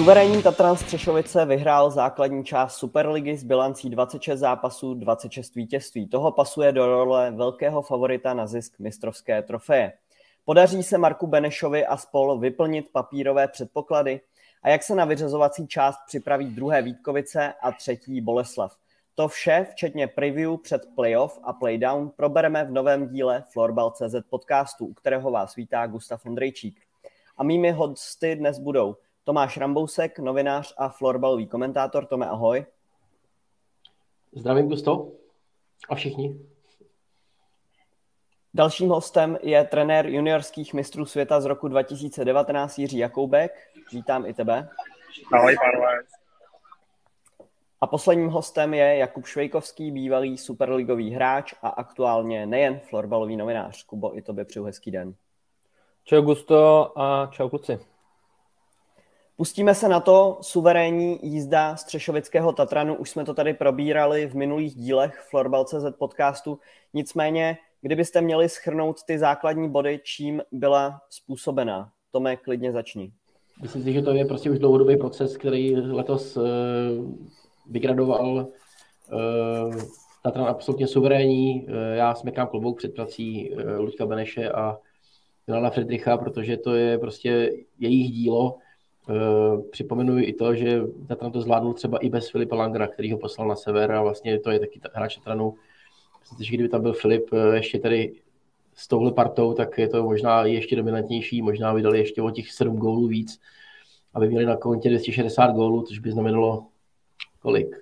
Suverénní Tatran Střešovice vyhrál základní část Superligy s bilancí 26 zápasů, 26 vítězství. Toho pasuje do role velkého favorita na zisk mistrovské trofeje. Podaří se Marku Benešovi a spol vyplnit papírové předpoklady a jak se na vyřazovací část připraví druhé Vítkovice a třetí Boleslav. To vše, včetně preview před playoff a playdown, probereme v novém díle Florbal.cz podcastu, u kterého vás vítá Gustav Ondrejčík. A mými hosty dnes budou Tomáš Rambousek, novinář a florbalový komentátor. Tome, ahoj. Zdravím, Gusto. A všichni. Dalším hostem je trenér juniorských mistrů světa z roku 2019 Jiří Jakoubek. Vítám i tebe. Ahoj, pánové. A posledním hostem je Jakub Švejkovský, bývalý superligový hráč a aktuálně nejen florbalový novinář. Kubo, i tobě přeju hezký den. Čau Gusto a čau kluci. Pustíme se na to, suverénní jízda Střešovického Tatranu, už jsme to tady probírali v minulých dílech Florbal.cz podcastu, nicméně, kdybyste měli schrnout ty základní body, čím byla způsobená? Tome, klidně začni. Myslím si, že to je prostě už dlouhodobý proces, který letos uh, vygradoval uh, Tatran absolutně suverénní. Uh, já smekám klobouk před prací uh, Luďka Beneše a Milana Friedricha, protože to je prostě jejich dílo připomenu i to, že Tatran to zvládnul třeba i bez Filipa Langra, který ho poslal na sever a vlastně to je taky hráč Tatranu. Myslím že kdyby tam byl Filip eh, ještě tady s touhle partou, tak je to možná ještě dominantnější, možná vydali ještě o těch 7 gólů víc, aby měli na kontě 260 gólů, což by znamenalo kolik?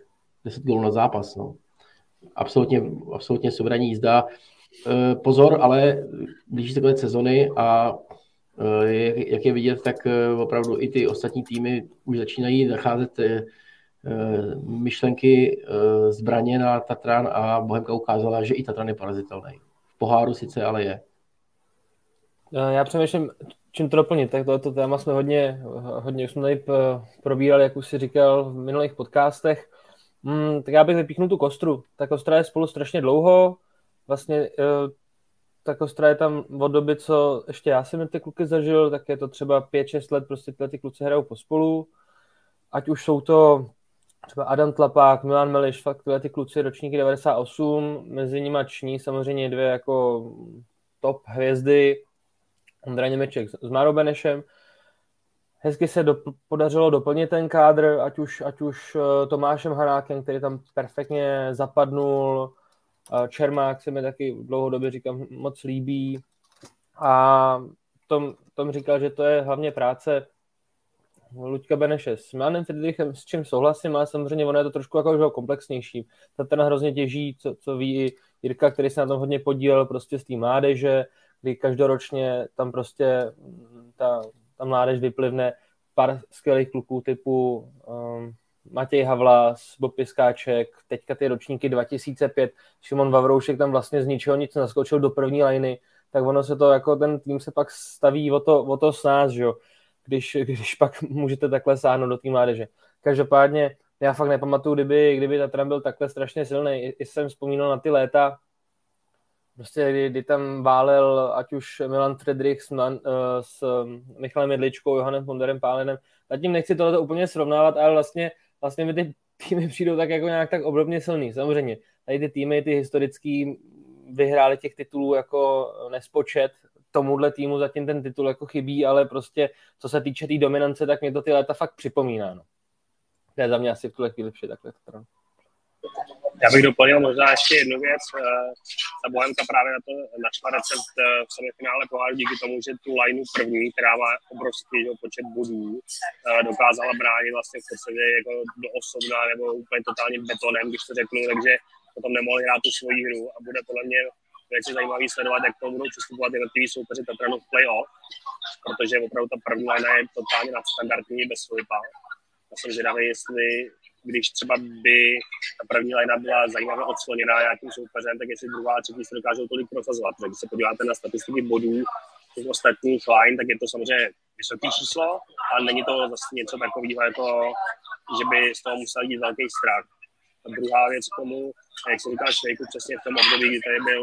10 gólů na zápas. No. Absolutně, absolutně suverénní jízda. Eh, pozor, ale blíží se konec sezony a Eh, jak je vidět, tak eh, opravdu i ty ostatní týmy už začínají nacházet eh, myšlenky zbraně na Tatran a Bohemka ukázala, že i Tatran je parazitelný. V poháru sice, ale je. Já přemýšlím, čím to doplnit. Tak tohoto téma jsme hodně, hodně jsme tady probírali, jak už si říkal v minulých podcastech. Hmm, tak já bych vypíchnul tu kostru. Ta kostra je spolu strašně dlouho. Vlastně ta kostra je tam od doby, co ještě já jsem ty kluky zažil, tak je to třeba 5-6 let, prostě tyhle ty kluci hrajou pospolu. Ať už jsou to třeba Adam Tlapák, Milan Meliš, fakt tyhle ty kluci ročníky 98, mezi nimi ční samozřejmě dvě jako top hvězdy, Ondra Němeček s Máro Benešem. Hezky se do, podařilo doplnit ten kádr, ať už, ať už eh, Tomášem Hanákem, který tam perfektně zapadnul, Čermák se mi taky dlouhodobě říkám moc líbí a Tom, Tom říkal, že to je hlavně práce Luďka Beneše s Milanem Friedrichem, s čím souhlasím, ale samozřejmě ono je to trošku jako komplexnější. Ta ten hrozně těží, co, co ví i Jirka, který se na tom hodně podílel prostě z té mládeže, kdy každoročně tam prostě ta, ta mládež vyplivne pár skvělých kluků typu um, Matěj Havlas, Bob Piskáček, teďka ty ročníky 2005, Šimon Vavroušek tam vlastně z ničeho nic naskočil do první liny, tak ono se to jako ten tým se pak staví o to, o to s nás, že jo? Když, když pak můžete takhle sáhnout do té mládeže. Každopádně já fakt nepamatuju, kdyby, kdyby Tatran byl takhle strašně silný. I, jsem vzpomínal na ty léta, prostě kdy, kdy tam válel ať už Milan Friedrich s, uh, s Michalem Jedličkou, Johanem Ponderem Pálenem. Zatím nechci tohle úplně srovnávat, ale vlastně vlastně mi ty týmy přijdou tak jako nějak tak obrovně silný. Samozřejmě, tady ty týmy, ty historický, vyhráli těch titulů jako nespočet, tomuhle týmu zatím ten titul jako chybí, ale prostě co se týče té tý dominance, tak mě to ty léta fakt připomíná. No. To je za mě asi v tuhle chvíli vše takhle. Stranu. Já bych doplnil možná ještě jednu věc. Eh, ta Bohemka právě na to našla recept eh, v semifinále poháru díky tomu, že tu lineu první, která má obrovský počet bodů, eh, dokázala bránit vlastně v podstatě jako do osobna nebo úplně totálním betonem, když to řeknu, takže potom nemohli hrát tu svoji hru a bude podle mě velice zajímavý sledovat, jak to budou přistupovat jednotliví soupeři Tatranu v playoff, protože opravdu ta první linea je totálně nadstandardní bez Filipa. Já jsem zvědavý, jestli když třeba by ta první lina byla zajímavě odsloněná nějakým soupeřem, tak jestli druhá a třetí se dokážou tolik prosazovat. Protože když se podíváte na statistiky bodů těch ostatních line, tak je to samozřejmě vysoké číslo, ale není to zase něco takového, jako, že by z toho musel jít velký strach. A druhá věc k tomu, jak se říká Švejku, přesně v tom období, kdy tady byl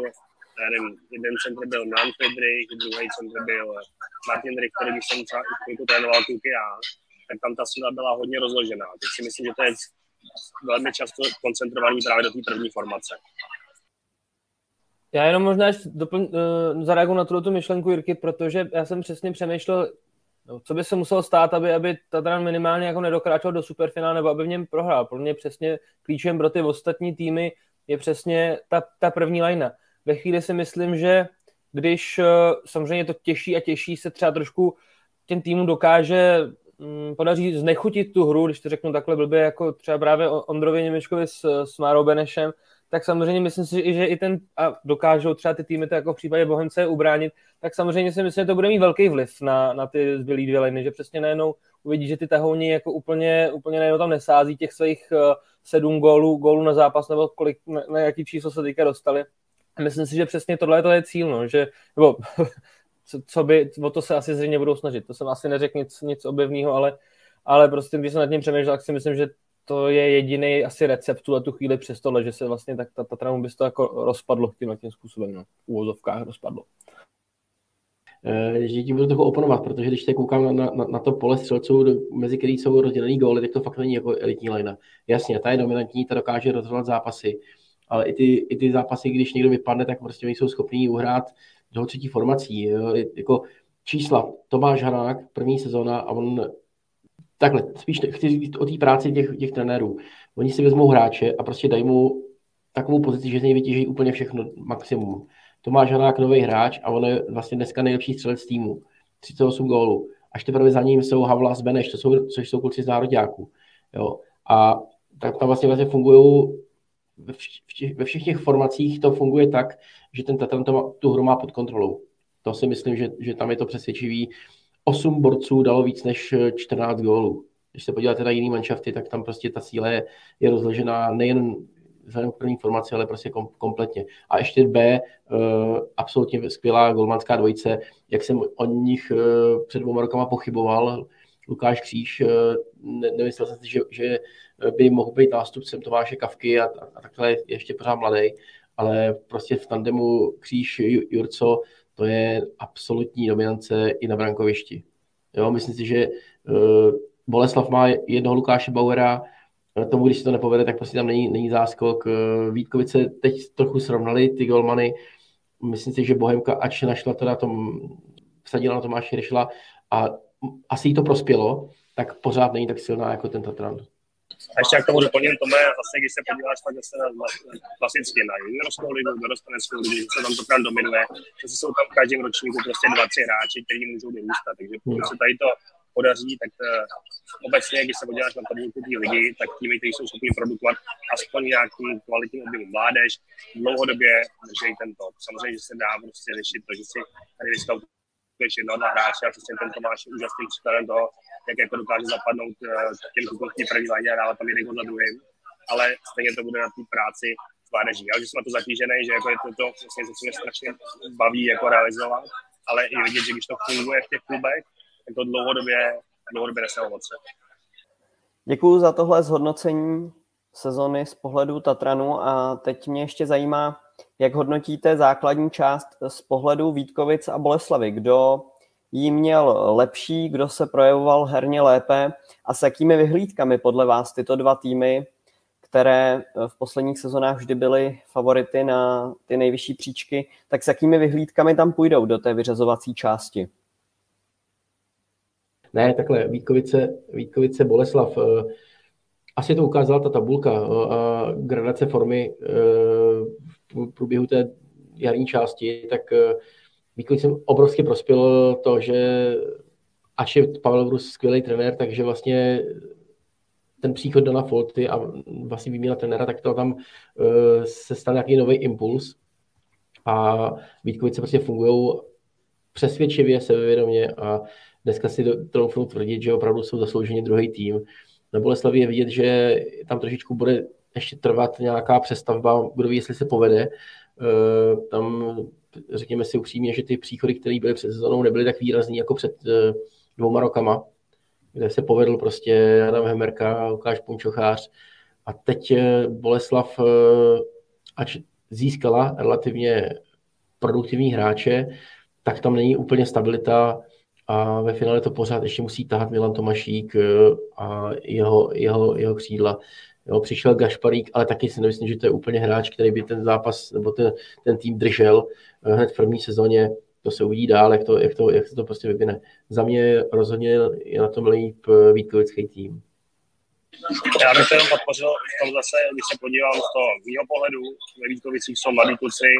nevím, jeden centr byl Milan Friedrich, druhý centr byl Martin Rich, který jsem třeba chvilku trénoval kluky já, tak tam ta síla byla hodně rozložená. Teď si myslím, že to je velmi často koncentrovaný právě do té první formace. Já jenom možná dopl- uh, zareaguji na tuto myšlenku Jirky, protože já jsem přesně přemýšlel, no, co by se muselo stát, aby, aby Tatran minimálně jako nedokráčel do superfinále nebo aby v něm prohrál. Pro mě přesně klíčem pro ty ostatní týmy je přesně ta, ta první lajna. Ve chvíli si myslím, že když uh, samozřejmě to těžší a těžší se třeba trošku těm týmům dokáže podaří znechutit tu hru, když to řeknu takhle blbě, jako třeba právě Ondrovi Němečkovi s, s Márou Benešem, tak samozřejmě myslím si, že i ten, a dokážou třeba ty týmy to jako v případě Bohemce ubránit, tak samozřejmě si myslím, že to bude mít velký vliv na, na ty zbylé dvě liny, že přesně najednou uvidí, že ty tahouni jako úplně, úplně najednou tam nesází těch svých uh, sedm gólů, gólů na zápas, nebo kolik, na, na jaký číslo se teďka dostali. Myslím si, že přesně tohle to je cíl, no, že, nebo co, co by, o to se asi zřejmě budou snažit. To jsem asi neřekl nic, nic objevného, ale, ale prostě, když jsem nad tím přemýšlel, tak si myslím, že to je jediný asi recept tu tu chvíli přes tohle, že se vlastně tak ta, ta by se to jako rozpadlo tím, tím způsobem, no, v úvozovkách rozpadlo. Eh, že ti budu trochu oponovat, protože když se koukám na, na, na to pole střelců, mezi který jsou rozdělený góly, tak to fakt není jako elitní lajna. Jasně, ta je dominantní, ta dokáže rozhodovat zápasy, ale i ty, i ty zápasy, když někdo vypadne, tak prostě nejsou schopní uhrát do třetí formací. Jako čísla, Tomáš Hanák, první sezóna a on takhle, spíš chci říct o té práci těch, těch trenérů. Oni si vezmou hráče a prostě dají mu takovou pozici, že z něj vytěží úplně všechno, maximum. Tomáš Hanák, nový hráč a on je vlastně dneska nejlepší střelec týmu. 38 gólů. Až teprve za ním jsou Havlas Beneš, to jsou, což jsou kluci z národňáků. Jo. A tak tam vlastně, vlastně fungují ve, všech těch formacích to funguje tak, že ten Tatran tu hru má pod kontrolou. To si myslím, že, že tam je to přesvědčivý 8 borců dalo víc než 14 gólů. Když se podíváte na jiný manšafty, tak tam prostě ta síla je, je rozložená nejen vzhledem k první formaci, ale prostě kom, kompletně. A ještě B, uh, absolutně skvělá golmanská dvojice, jak jsem o nich uh, před dvěma rokama pochyboval, Lukáš Kříž, ne, nemyslel jsem si, že, že by mohl být nástupcem Tomáše Kavky a, a, takhle je ještě pořád mladý, ale prostě v tandemu Kříž Jurco to je absolutní dominance i na brankovišti. Jo, myslím si, že uh, Boleslav má jednoho Lukáše Bauera, tomu, když se to nepovede, tak prostě tam není, není záskok. Uh, Vítkovice teď trochu srovnali ty golmany. Myslím si, že Bohemka, ač našla teda tom, vsadila na Tomáše Ryšla a asi jí to prospělo, tak pořád není tak silná jako ten Tatran. A ještě jak tomu doplním, Tome, vlastně, když se podíváš tak zase na, klasicky na juniorskou ligu, dorosteneckou ligu, se tam to tam dominuje, že jsou tam v každém ročníku prostě dva, tři hráči, kteří můžou vyrůstat. Takže pokud se tady to podaří, tak uh, obecně, když se podíváš na tabulku té ligy, tak týmy, kteří jsou schopni produkovat aspoň nějaký kvalitní objem mládež, dlouhodobě drží ten top. Samozřejmě, že se dá prostě řešit to, že si tady vyskautuješ jednoho hráče a prostě ten Tomáš je úžasným příkladem toho, jak jako dokáže zapadnout uh, těm v první léně a dávat tam jeden za druhým. Ale stejně to bude na té práci s mládeží. Já už jsem na to zatížený, že jako je to, to vlastně, co mě strašně baví jako realizovat, ale i vidět, že když to funguje v těch klubech, tak to dlouhodobě, dlouhodobě nese ovoce. Děkuji za tohle zhodnocení sezony z pohledu Tatranu a teď mě ještě zajímá, jak hodnotíte základní část z pohledu Vítkovic a Boleslavy. Kdo jí měl lepší, kdo se projevoval herně lépe a s jakými vyhlídkami podle vás tyto dva týmy, které v posledních sezónách vždy byly favority na ty nejvyšší příčky, tak s jakými vyhlídkami tam půjdou do té vyřazovací části? Ne, takhle, Vítkovice, Vítkovice Boleslav. Eh, asi to ukázala ta tabulka eh, a gradace formy eh, průběhu té jarní části, tak Vítkovicem obrovsky prospělo to, že ač je Pavel Brus skvělý trenér, takže vlastně ten příchod Dana Folty a vlastně výměna trenéra, tak to tam uh, se stal nějaký nový impuls a Vítkovice prostě fungují přesvědčivě, sebevědomě a dneska si troufnu tvrdit, že opravdu jsou zaslouženě druhý tým. Na Boleslavi je vidět, že tam trošičku bude ještě trvat nějaká přestavba, kdo ví, jestli se povede. Uh, tam řekněme si upřímně, že ty příchody, které byly před sezónou, nebyly tak výrazný jako před uh, dvouma rokama, kde se povedl prostě Adam Hemerka, Lukáš Punčochář a teď uh, Boleslav, ač získala relativně produktivní hráče, tak tam není úplně stabilita a ve finále to pořád ještě musí tahat Milan Tomašík a jeho, jeho, jeho křídla. Jo, přišel Gašparík, ale taky si nemyslím, že to je úplně hráč, který by ten zápas nebo ten, ten tým držel hned v první sezóně. To se uvidí dál, jak to, jak to, jak to prostě vyvine. Za mě rozhodně je na tom líp Vítkovický tým. Já bych to jenom podpořil v tom zase, když se podívám z toho mého pohledu, ve Vítkovicích jsou mladí kluci,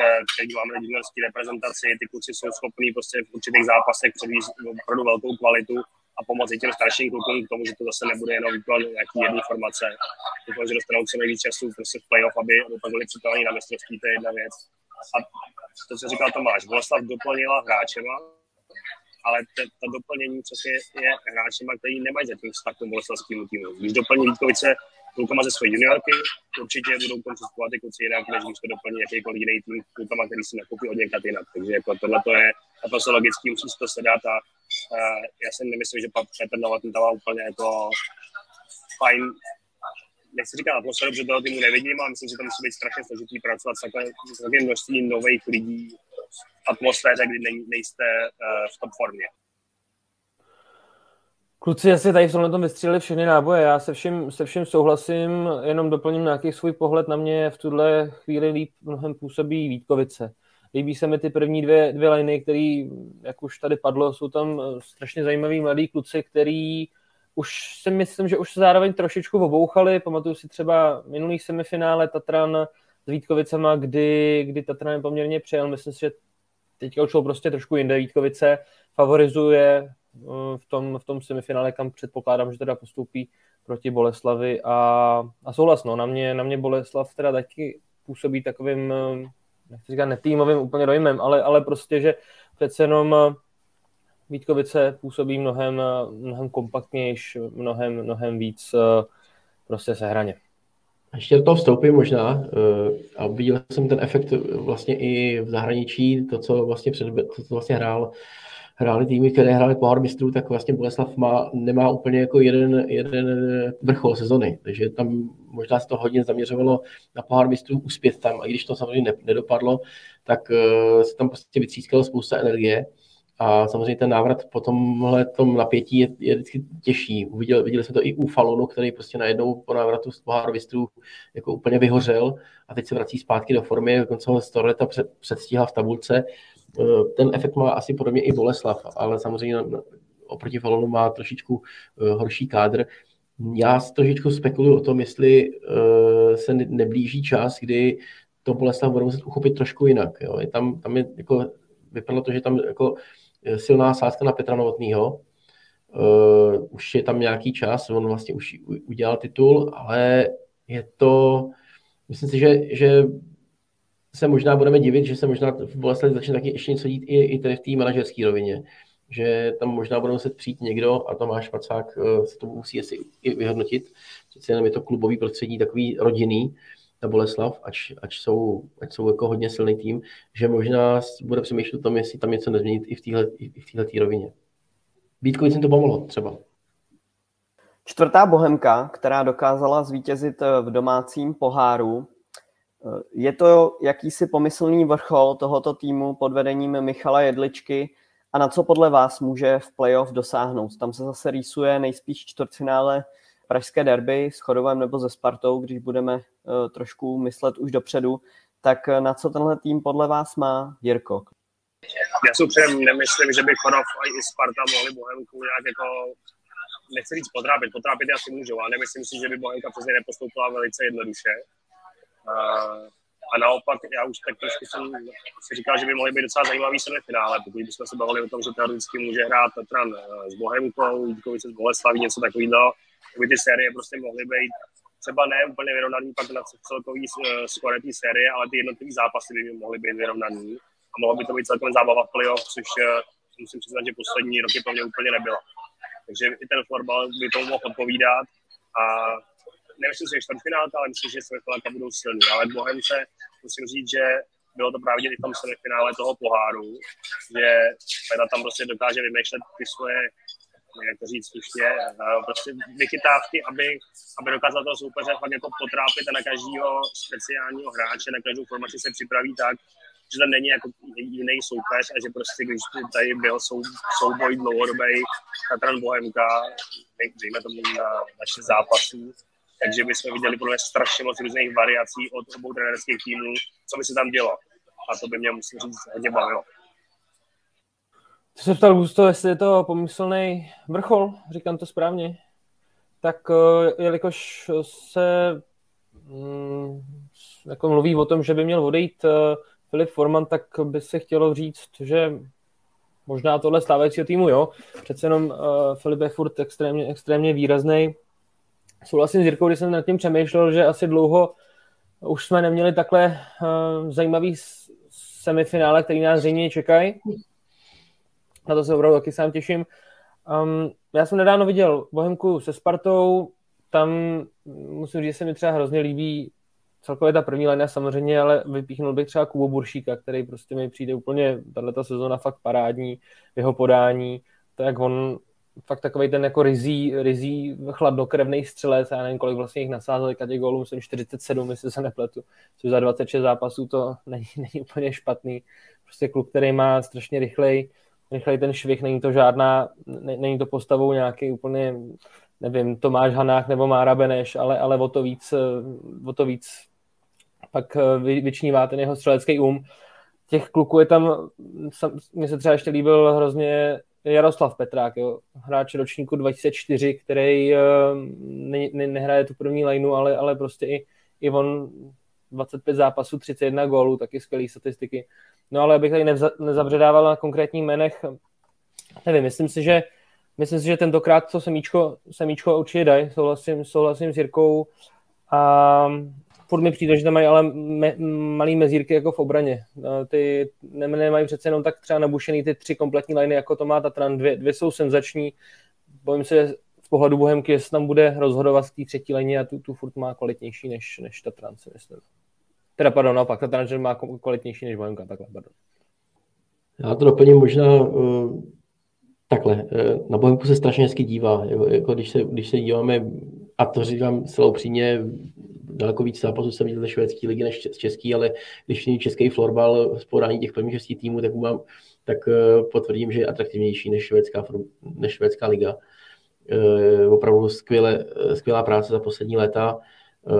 eh, kteří máme juniorské reprezentaci, ty kluci jsou schopní prostě v určitých zápasech předvíst opravdu velkou kvalitu a pomoci těm starším klukům k tomu, že to zase nebude jenom výkon nějaký jedné formace. Doufám, že dostanou co nejvíc času prostě v playoff, aby, byli připraveni na mistrovství, to je jedna věc. A to, co říkal Tomáš, Boleslav doplnila hráčema, ale te, to doplnění přesně je hráčima, který nemají zatím vztah k tomu boleslavskému týmu. Když doplní Vítkovice klukama ze své juniorky, určitě budou k tomu přistupovat ty kluci jinak, než když to doplní jakýkoliv jiný tým klukama, který si nakoupí od někat jinak. Takže jako tohle to je naprosto logický, musí se to sedat a uh, já si nemyslím, že Petr Novotný tam úplně jako fajn nechci říkat atmosféru, protože toho týmu nevidím a myslím, že to musí být strašně složitý pracovat s takovým množstvím nových lidí atmosféře, kdy nej, nejste uh, v top formě. Kluci asi tady v tomhle tom vystříleli všechny náboje. Já se vším, se vším souhlasím, jenom doplním nějaký svůj pohled na mě. V tuhle chvíli líp mnohem působí Vítkovice. Líbí se mi ty první dvě, dvě liny, které, jak už tady padlo, jsou tam eh, strašně zajímaví mladí kluci, který už si myslím, že už se zároveň trošičku obouchali. Pamatuju si třeba minulý semifinále Tatran Vítkovicema, kdy, kdy Tatran poměrně přijel. Myslím si, že teďka už prostě trošku jinde Vítkovice, favorizuje eh, v tom, v tom semifinále, kam předpokládám, že teda postoupí proti Boleslavi a, a souhlas, no, na mě, na mě Boleslav teda taky působí takovým, eh, nechci říkat netýmovým úplně dojmem, ale, ale prostě, že přece jenom eh, Vítkovice působí mnohem, mnohem kompaktnější, mnohem, mnohem víc prostě sehraně. Ještě do toho vstoupím možná a viděl jsem ten efekt vlastně i v zahraničí, to, co vlastně, před, to, co vlastně hrál hráli týmy, které hráli pohár mistrů, tak vlastně Boleslav má, nemá úplně jako jeden, jeden vrchol sezony. Takže tam možná se to hodně zaměřovalo na pohár mistrů uspět tam. A když to samozřejmě nedopadlo, tak se tam prostě vytřískalo spousta energie. A samozřejmě ten návrat po tomhle tom napětí je, je vždycky těžší. Viděli, viděli jsme to i u Falunu, který prostě najednou po návratu z poháru jako úplně vyhořel a teď se vrací zpátky do formy, dokonce ho Storleta před, předstíhal v tabulce. Eh, ten efekt má asi podobně i Boleslav, ale samozřejmě oproti Falunu má trošičku eh, horší kádr. Já trošičku spekuluju o tom, jestli eh, se neblíží čas, kdy to Boleslav bude muset uchopit trošku jinak. Jo. Je tam, tam je jako, vypadalo to, že tam jako silná sázka na Petra Novotnýho. Uh, už je tam nějaký čas, on vlastně už udělal titul, ale je to, myslím si, že, že se možná budeme divit, že se možná v Boleslavi začne taky ještě něco dít i, i tady v té manažerské rovině. Že tam možná bude muset přijít někdo a Tomáš Pacák uh, se to musí asi i vyhodnotit. Přece jenom je to klubový prostředí takový rodinný, na Boleslav, ač, ač, jsou, ač jsou jako hodně silný tým, že možná bude přemýšlet o tom, jestli tam něco nezměnit i v téhle i v rovině. Vítkovicím to pomohlo třeba. Čtvrtá bohemka, která dokázala zvítězit eh, v domácím poháru, eh, je to jakýsi pomyslný vrchol tohoto týmu pod vedením Michala Jedličky a na co podle vás může v playoff dosáhnout? Tam se zase rýsuje nejspíš čtvrtfinále pražské derby s Chodovem nebo ze Spartou, když budeme uh, trošku myslet už dopředu, tak uh, na co tenhle tým podle vás má Jirko? Já si upřímně nemyslím, že by Chodov a i Sparta mohli Bohemku nějak jako nechci říct potrápit, potrápit asi můžou, ale nemyslím si, že by Bohemka přesně nepostoupila velice jednoduše. Uh, a naopak, já už tak trošku jsem si říkal, že by mohly být docela zajímavý semifinále, pokud bychom se bavili o tom, že teoreticky může hrát Tatran s Bohemkou, Vítkovice s Boleslaví, něco takového, aby ty série prostě mohly být třeba ne úplně vyrovnaný pak na celkový uh, skore té série, ale ty jednotlivé zápasy by mohly být vyrovnaný. A mohlo by to být celkem zábava v playoff, což uh, musím přiznat, že poslední roky pro mě úplně nebyla. Takže i ten florbal by tomu mohl odpovídat. A nemyslím si, že čtvrtfinálka, ale myslím, že semifinálka budou silný, ale Bohemce musím říct, že bylo to právě i v tom semifinále toho poháru, že Peda tam prostě dokáže vymýšlet ty svoje jak to říct slušně, prostě vychytávky, aby, aby dokázal toho soupeře fakt jako potrápit a na každého speciálního hráče, na každou formaci se připraví tak, že tam není jako jiný soupeř a že prostě, když tady byl sou, souboj dlouhodobý Tatran Bohemka, dejme tomu na naše zápasů, takže bychom viděli podle strašně moc různých variací od obou trenérských týmů, co by se tam dělo. A to by mě, musím říct, hodně bavilo. Co se ptal Gusto, jestli je to pomyslný vrchol, říkám to správně, tak eh, jelikož se mm, jako mluví o tom, že by měl odejít uh, Filip Forman, tak by se chtělo říct, že možná tohle stávajícího týmu, jo. Přece jenom uh, Filip je furt extrémně, extrémně výrazný. Souhlasím s Jirkou, když jsem nad tím přemýšlel, že asi dlouho už jsme neměli takhle uh, zajímavý semifinále, který nás zřejmě čekají. Na to se opravdu taky sám těším. Um, já jsem nedávno viděl Bohemku se Spartou, tam musím říct, že se mi třeba hrozně líbí celkově ta první léna samozřejmě, ale vypíchnul bych třeba Kubo Buršíka, který prostě mi přijde úplně, tato sezóna fakt parádní, jeho podání, to jak on fakt takový ten jako rizí, rizí chladnokrevný střelec, já nevím, kolik vlastně jich nasázel, těch gólů, myslím 47, jestli se nepletu, což za 26 zápasů to není, není úplně špatný. Prostě kluk, který má strašně rychlej, rychlej ten švih, není to žádná, ne, není to postavou nějaký úplně, nevím, Tomáš Hanák nebo Mára Beneš, ale, ale o to víc, o to víc pak eh, vyčnívá ten jeho střelecký um. Těch kluků je tam, mně se třeba ještě líbil hrozně Jaroslav Petrák, jo, hráč ročníku 2004, který uh, ne, ne, nehraje tu první lineu, ale, ale prostě i, i on 25 zápasů, 31 gólů, taky skvělé statistiky. No ale abych tady nevza, nezavředával na konkrétních jménech, nevím, myslím si, že myslím si, že tentokrát to semíčko, semíčko určitě dají, souhlasím, souhlasím s Jirkou a furt mi přijde, že tam mají ale me, malý mezírky jako v obraně. No, ty nemají přece jenom tak třeba nabušený ty tři kompletní liny, jako to má Tatran. Dvě, dvě jsou senzační. Bojím se, z pohledu Bohemky, jestli tam bude rozhodovat v té třetí lině a tu, tu furt má kvalitnější než, než Tatran, si myslím. Teda pardon, naopak, Tatran že má kvalitnější než Bohemka, takhle, pardon. Já to doplním možná uh, takhle. Uh, na Bohemku se strašně hezky dívá. Jako, jako když, se, když se díváme, a to říkám celou upřímně, daleko víc zápasů jsem viděl ze švédské ligy než z český, ale když vidím český florbal z podání těch prvních šestí týmů, tak, mám, tak eh, potvrdím, že je atraktivnější než švédská, než švédská liga. E, opravdu skvěle, skvělá práce za poslední léta e,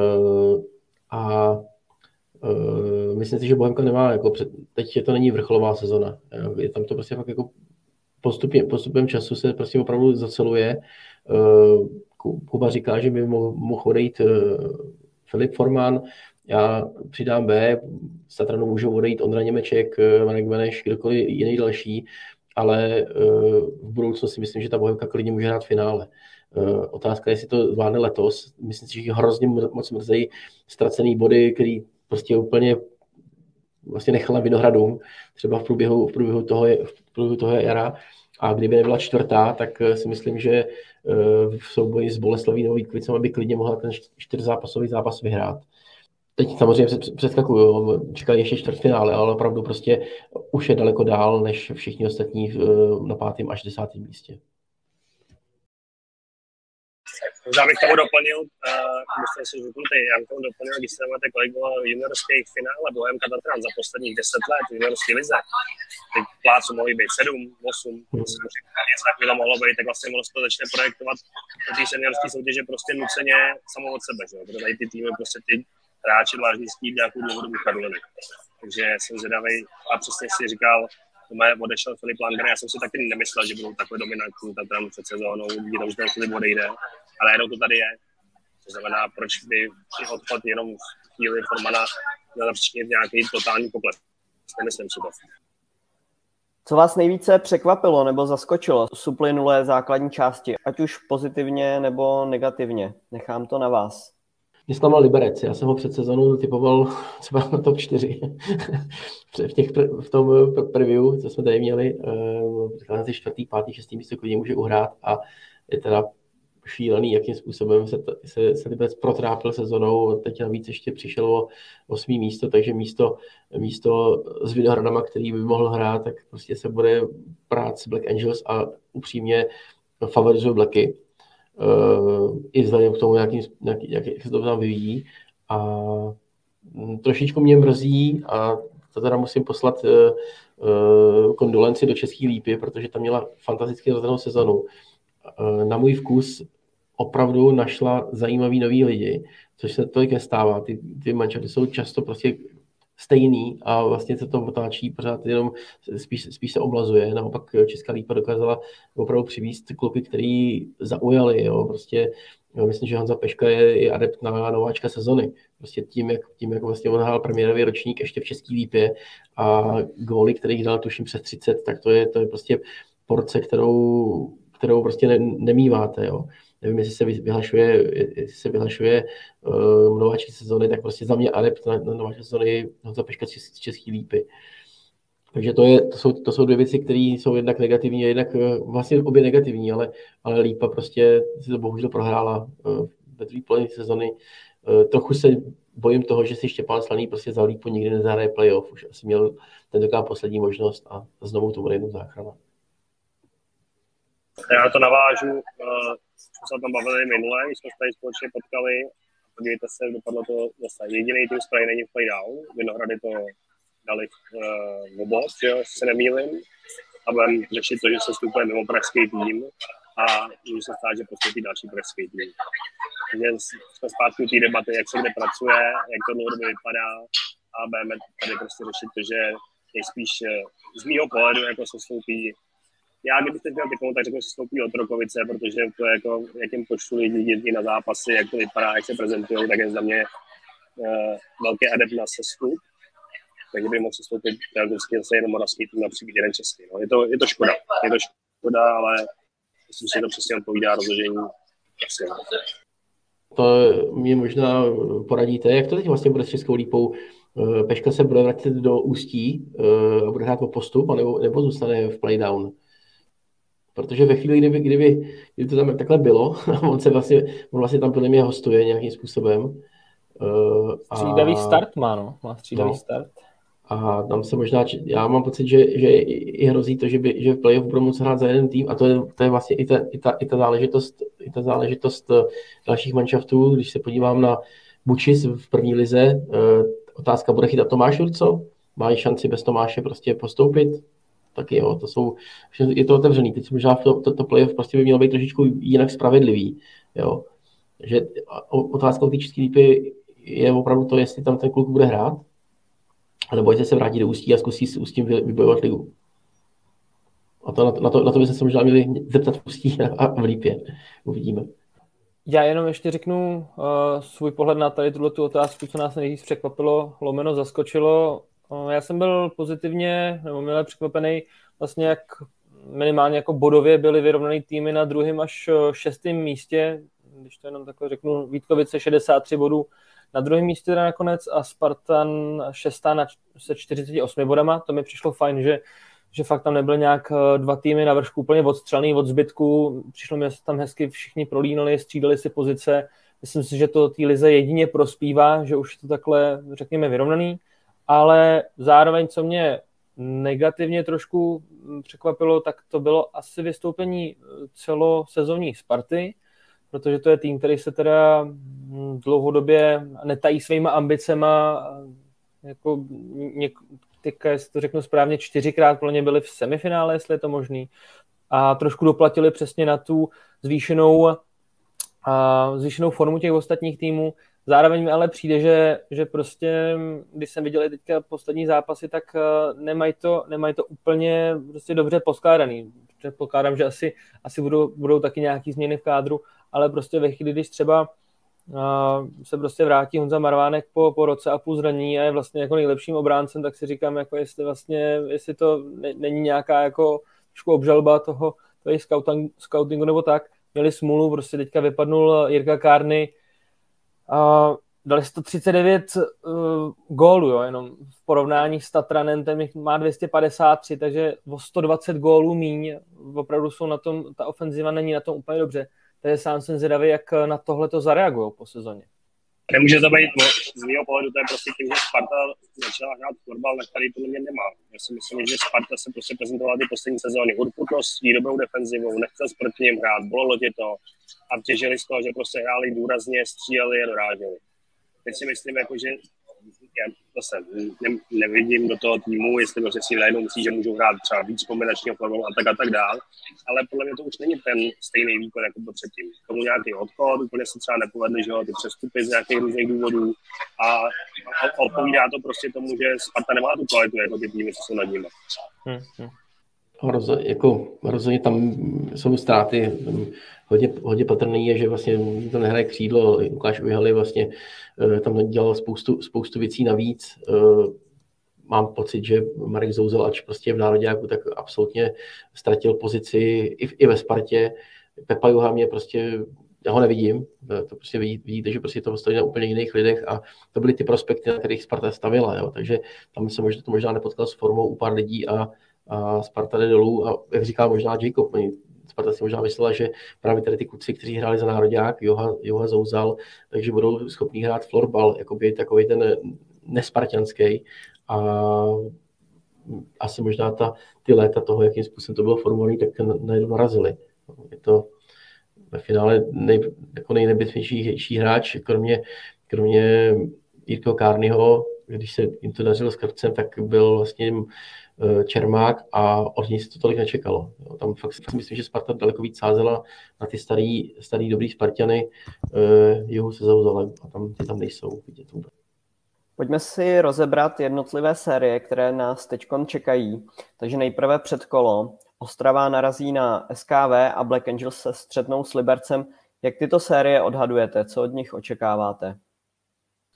a e, myslím si, že Bohemka nemá, jako před, teď je to není vrcholová sezona. Je tam to prostě fakt jako postupně, postupem času se prostě opravdu zaceluje. Kuba říká, že by mohl, odejít Filip Forman, já přidám B, z Tatranu můžou odejít Ondra Němeček, eh, Marek Beneš, kdokoliv jiný další, ale eh, v budoucnu si myslím, že ta Bohemka klidně může hrát finále. Eh, otázka je, jestli to zvládne letos. Myslím si, že hrozně moc mrzejí ztracený body, který prostě úplně vlastně nechala Vinohradům, třeba v průběhu, v průběhu toho, v průběhu toho jara. A kdyby nebyla čtvrtá, tak si myslím, že Eh, v souboji s Boleslaví nebo Vítkovicem, aby klidně mohla ten čtyřzápasový zápas vyhrát. Teď samozřejmě přeskakuju, čekají ještě čtvrtfinále, ale opravdu prostě už je daleko dál než všichni ostatní eh, na pátém až desátém místě. Možná bych tomu doplnil, uh, myslím si, bych tomu doplnil, když se máte kolik bylo juniorských finále Bohemka Tatran za posledních 10 let v juniorské lize. Teď pláců mohli být 7, 8, hmm. něco takového mohlo být, tak vlastně ono se to začne projektovat do té seniorské soutěže prostě nuceně samo od sebe, že? protože tady ty týmy prostě ty hráči dlážní chtít nějakou dlouhodobou kadulinu. Takže jsem zvědavý a přesně si říkal, odešel Filip Langer, já jsem si taky nemyslel, že budou takhle dominantní tam před sezónou, vidí tam, že ten Filip odejde, ale jenom to tady je. To znamená, proč by odchod jenom v chvíli Formana měl přečinit nějaký totální pokles. Nemyslím si to. Co vás nejvíce překvapilo nebo zaskočilo z uplynulé základní části, ať už pozitivně nebo negativně? Nechám to na vás. Mě zklamal Liberec. Já jsem ho před sezónou typoval třeba na top 4 v, těch, v tom preview, co jsme tady měli. Na ty čtvrtý, pátý, šestý místo klidně může uhrát a je teda šílený, jakým způsobem se, se, se Liberec protrápil sezonou. Teď navíc ještě přišel o osmý místo, takže místo, místo s Vinohradama, který by mohl hrát, tak prostě se bude prát s Black Angels a upřímně favorizuje Blacky uh, i vzhledem k tomu, jaký, jak, jak, jak se to tam vyvíjí. A trošičku mě mrzí a To teda musím poslat uh, uh, kondolenci do České lípy, protože tam měla fantasticky rozdanou sezonu. Uh, na můj vkus opravdu našla zajímavý nový lidi, což se tolik nestává. Ty, ty mančaty jsou často prostě stejný a vlastně se to otáčí pořád jenom spíš, spíš se oblazuje. Naopak Česká lípa dokázala opravdu přivízt kluky, který zaujali. Jo. Prostě jo, myslím, že Honza Peška je, je adept na nováčka sezony. Prostě tím, jak, tím, jak vlastně on hrál premiérový ročník ještě v Český lípě a góly, který dal tuším přes 30, tak to je, to je prostě porce, kterou, kterou prostě ne, nemýváte. Jo nevím, jestli se vyhlašuje, jestli se vyhlašuje uh, nováčky sezony, tak prostě za mě adept na, na nováčky sezony Honza Peška z Český lípy. Takže to, je, to, jsou, to jsou dvě věci, které jsou jednak negativní a jednak eh, vlastně obě negativní, ale, ale Lípa prostě si to bohužel prohrála uh, ve druhé polovině sezony. Trochu se bojím toho, že si Štěpán Slaný prostě za Lípu nikdy nezahraje playoff. Už asi měl tentokrát poslední možnost a znovu to bude jednou záchrana. Já to navážu. Uh jsme se bavili minule, když jsme se tady společně potkali. Podívejte se, dopadlo to zase. Jediný tým z není v playdown. Vinohrady to dali uh, v obod, jo, se nemýlim. A budeme řešit to, že se vstupuje mimo pražský tým a může se stát, že postoupí další pražský tým. Takže jsme zpátky u té debaty, jak se kde pracuje, jak to dlouhodobě vypadá a budeme tady prostě řešit to, že nejspíš eh, z mého pohledu jako se stoupí já kdybyste chtěl typnout, tak řeknu, že stoupí od Rokovice, protože to je jako, jak jim pošlu lidi jezdí na zápasy, jak to vypadá, jak se prezentují, tak je za mě uh, velký adept na sestup. Takže by mohl sestoupit teoreticky zase jenom moravský tým například jeden český. No. Je, to, je to škoda. Je to škoda, ale myslím si, že to přesně odpovídá rozložení. To mě možná poradíte, jak to teď vlastně bude s Českou lípou. Eh, Peška se bude vrátit do Ústí eh, a bude hrát po postup, nebo, nebo zůstane v playdown? Protože ve chvíli, kdyby, kdyby, kdyby to tam takhle bylo, on se vlastně, on vlastně tam podle mě hostuje nějakým způsobem. Uh, střídavý start má, no. Má střídavý no. start. A tam se možná, já mám pocit, že, že i hrozí to, že, by, že v playoff budou muset hrát za jeden tým a to je, to je vlastně i ta, i, ta, i, ta záležitost, i ta záležitost eh, dalších manšaftů, když se podívám na Bučis v první lize, uh, otázka bude chytat Tomáš Urco, má šanci bez Tomáše prostě postoupit, taky jo, to jsou, je to otevřený, teď možná to, to, to playoff prostě by mělo být trošičku jinak spravedlivý, jo. že otázka té české lípy je opravdu to, jestli tam ten kluk bude hrát, nebo jestli se vrátí do Ústí a zkusí s Ústím vybojovat ligu. A to, na, to, na to by se možná měli zeptat v Ústí a, a v Lípě. Uvidíme. Já jenom ještě řeknu uh, svůj pohled na tady tuto tu otázku, co nás nejvíc překvapilo, lomeno zaskočilo. Já jsem byl pozitivně nebo milé překvapený vlastně, jak minimálně jako bodově byly vyrovnaný týmy na druhém až eh, šestém místě, když to jenom takhle řeknu, Vítkovice 63 bodů na druhém místě teda nakonec a Spartan šestá na, se 48 bodama, to mi přišlo fajn, že, že fakt tam nebyly nějak eh, dva týmy na vršku úplně odstřelný od zbytku, přišlo mi, že tam hezky všichni prolínali, střídali si pozice, myslím si, že to té lize jedině prospívá, že už je to takhle, řekněme, vyrovnaný ale zároveň, co mě negativně trošku překvapilo, tak to bylo asi vystoupení eh, celosezónní Sparty, protože to je tým, který se teda hm, dlouhodobě netají svýma ambicema, jako něk, teďka, jestli to řeknu správně, čtyřikrát pro ně byli v semifinále, jestli je to možný, a trošku doplatili přesně na tu zvýšenou, a zvýšenou formu těch ostatních týmů, Zároveň mi ale přijde, že, že prostě, když jsem viděl i teďka poslední zápasy, tak uh, nemají to, nemají to úplně prostě dobře poskládaný. Předpokládám, že asi, asi budou, budou taky nějaký změny v kádru, ale prostě ve chvíli, když třeba uh, se prostě vrátí Honza Marvánek po, po roce a půl zraní a je vlastně jako nejlepším obráncem, tak si říkám, jako jestli vlastně, jestli to ne, není nějaká jako trošku obžalba toho, toho scouting, scoutingu nebo tak. Měli smůlu, prostě teďka vypadnul Jirka Kárny, Uh, dali 139 uh, gólů, jo, jenom v porovnání s Tatranem, ten má 253, takže o 120 gólů míň, opravdu jsou na tom, ta ofenziva není na tom úplně dobře. Takže sám jsem zvědavý, jak na tohle to zareagují po sezóně. Nemůže to být, z mého pohledu to je prostě tím, že Sparta začala hrát fotbal, na který podle mě nemá. Já si myslím, že Sparta se prostě prezentovala ty poslední sezóny urputností, dobrou defenzivou, nechtěl s proti něm hrát, bylo tě to a těžili z toho, že prostě hráli důrazně, stříleli a doráželi. Teď si myslím, jako, že já zase ne, nevidím do toho týmu, jestli prostě si najednou myslí, že můžou hrát třeba víc kombinačního fotbalu a tak a tak dál, ale podle mě to už není ten stejný výkon, jako byl předtím. Tomu nějaký odchod, úplně se třeba nepovedly, že jo, ty přestupy z nějakých různých důvodů a, a odpovídá to prostě tomu, že Sparta nemá tu kvalitu jako ty týmy, co jsou nad nimi. Hmm, hmm. Rozhodně, jako, rozhodně tam jsou ztráty. Hodně, hodně patrný je, že vlastně to nehraje křídlo. Lukáš Ujhali vlastně eh, tam dělal spoustu, spoustu věcí navíc. Eh, mám pocit, že Marek Zouzel, ač prostě v národě, tak absolutně ztratil pozici i, v, i ve Spartě. Pepa Juha mě prostě já ho nevidím, to prostě vidíte, že prostě to stojí na úplně jiných lidech a to byly ty prospekty, na kterých Sparta stavila, jo. takže tam se možná, to možná nepotkal s formou u pár lidí a a Sparta jde dolů a jak říkal možná Jacob, Sparta si možná myslela, že právě tady ty kluci, kteří hráli za národák, Joha, Joha Zouzal, takže budou schopni hrát florbal, jako by takový ten nespartianský a asi možná ta, ty léta toho, jakým způsobem to bylo formulované, tak najednou narazili. Je to ve finále nej, jako nejnebezpečnější hráč, kromě, kromě Jirko Kárnyho, když se jim to dařilo s Krvcem, tak byl vlastně Čermák a od něj se to tolik nečekalo. Tam fakt si myslím, že Sparta daleko víc sázela na ty starý, starý dobrý Spartiany, jihu se zauzalem a tam ty tam nejsou vidět vůbec. Pojďme si rozebrat jednotlivé série, které nás teď čekají. Takže nejprve předkolo. Ostrava narazí na SKV a Black Angels se střetnou s Libercem. Jak tyto série odhadujete? Co od nich očekáváte?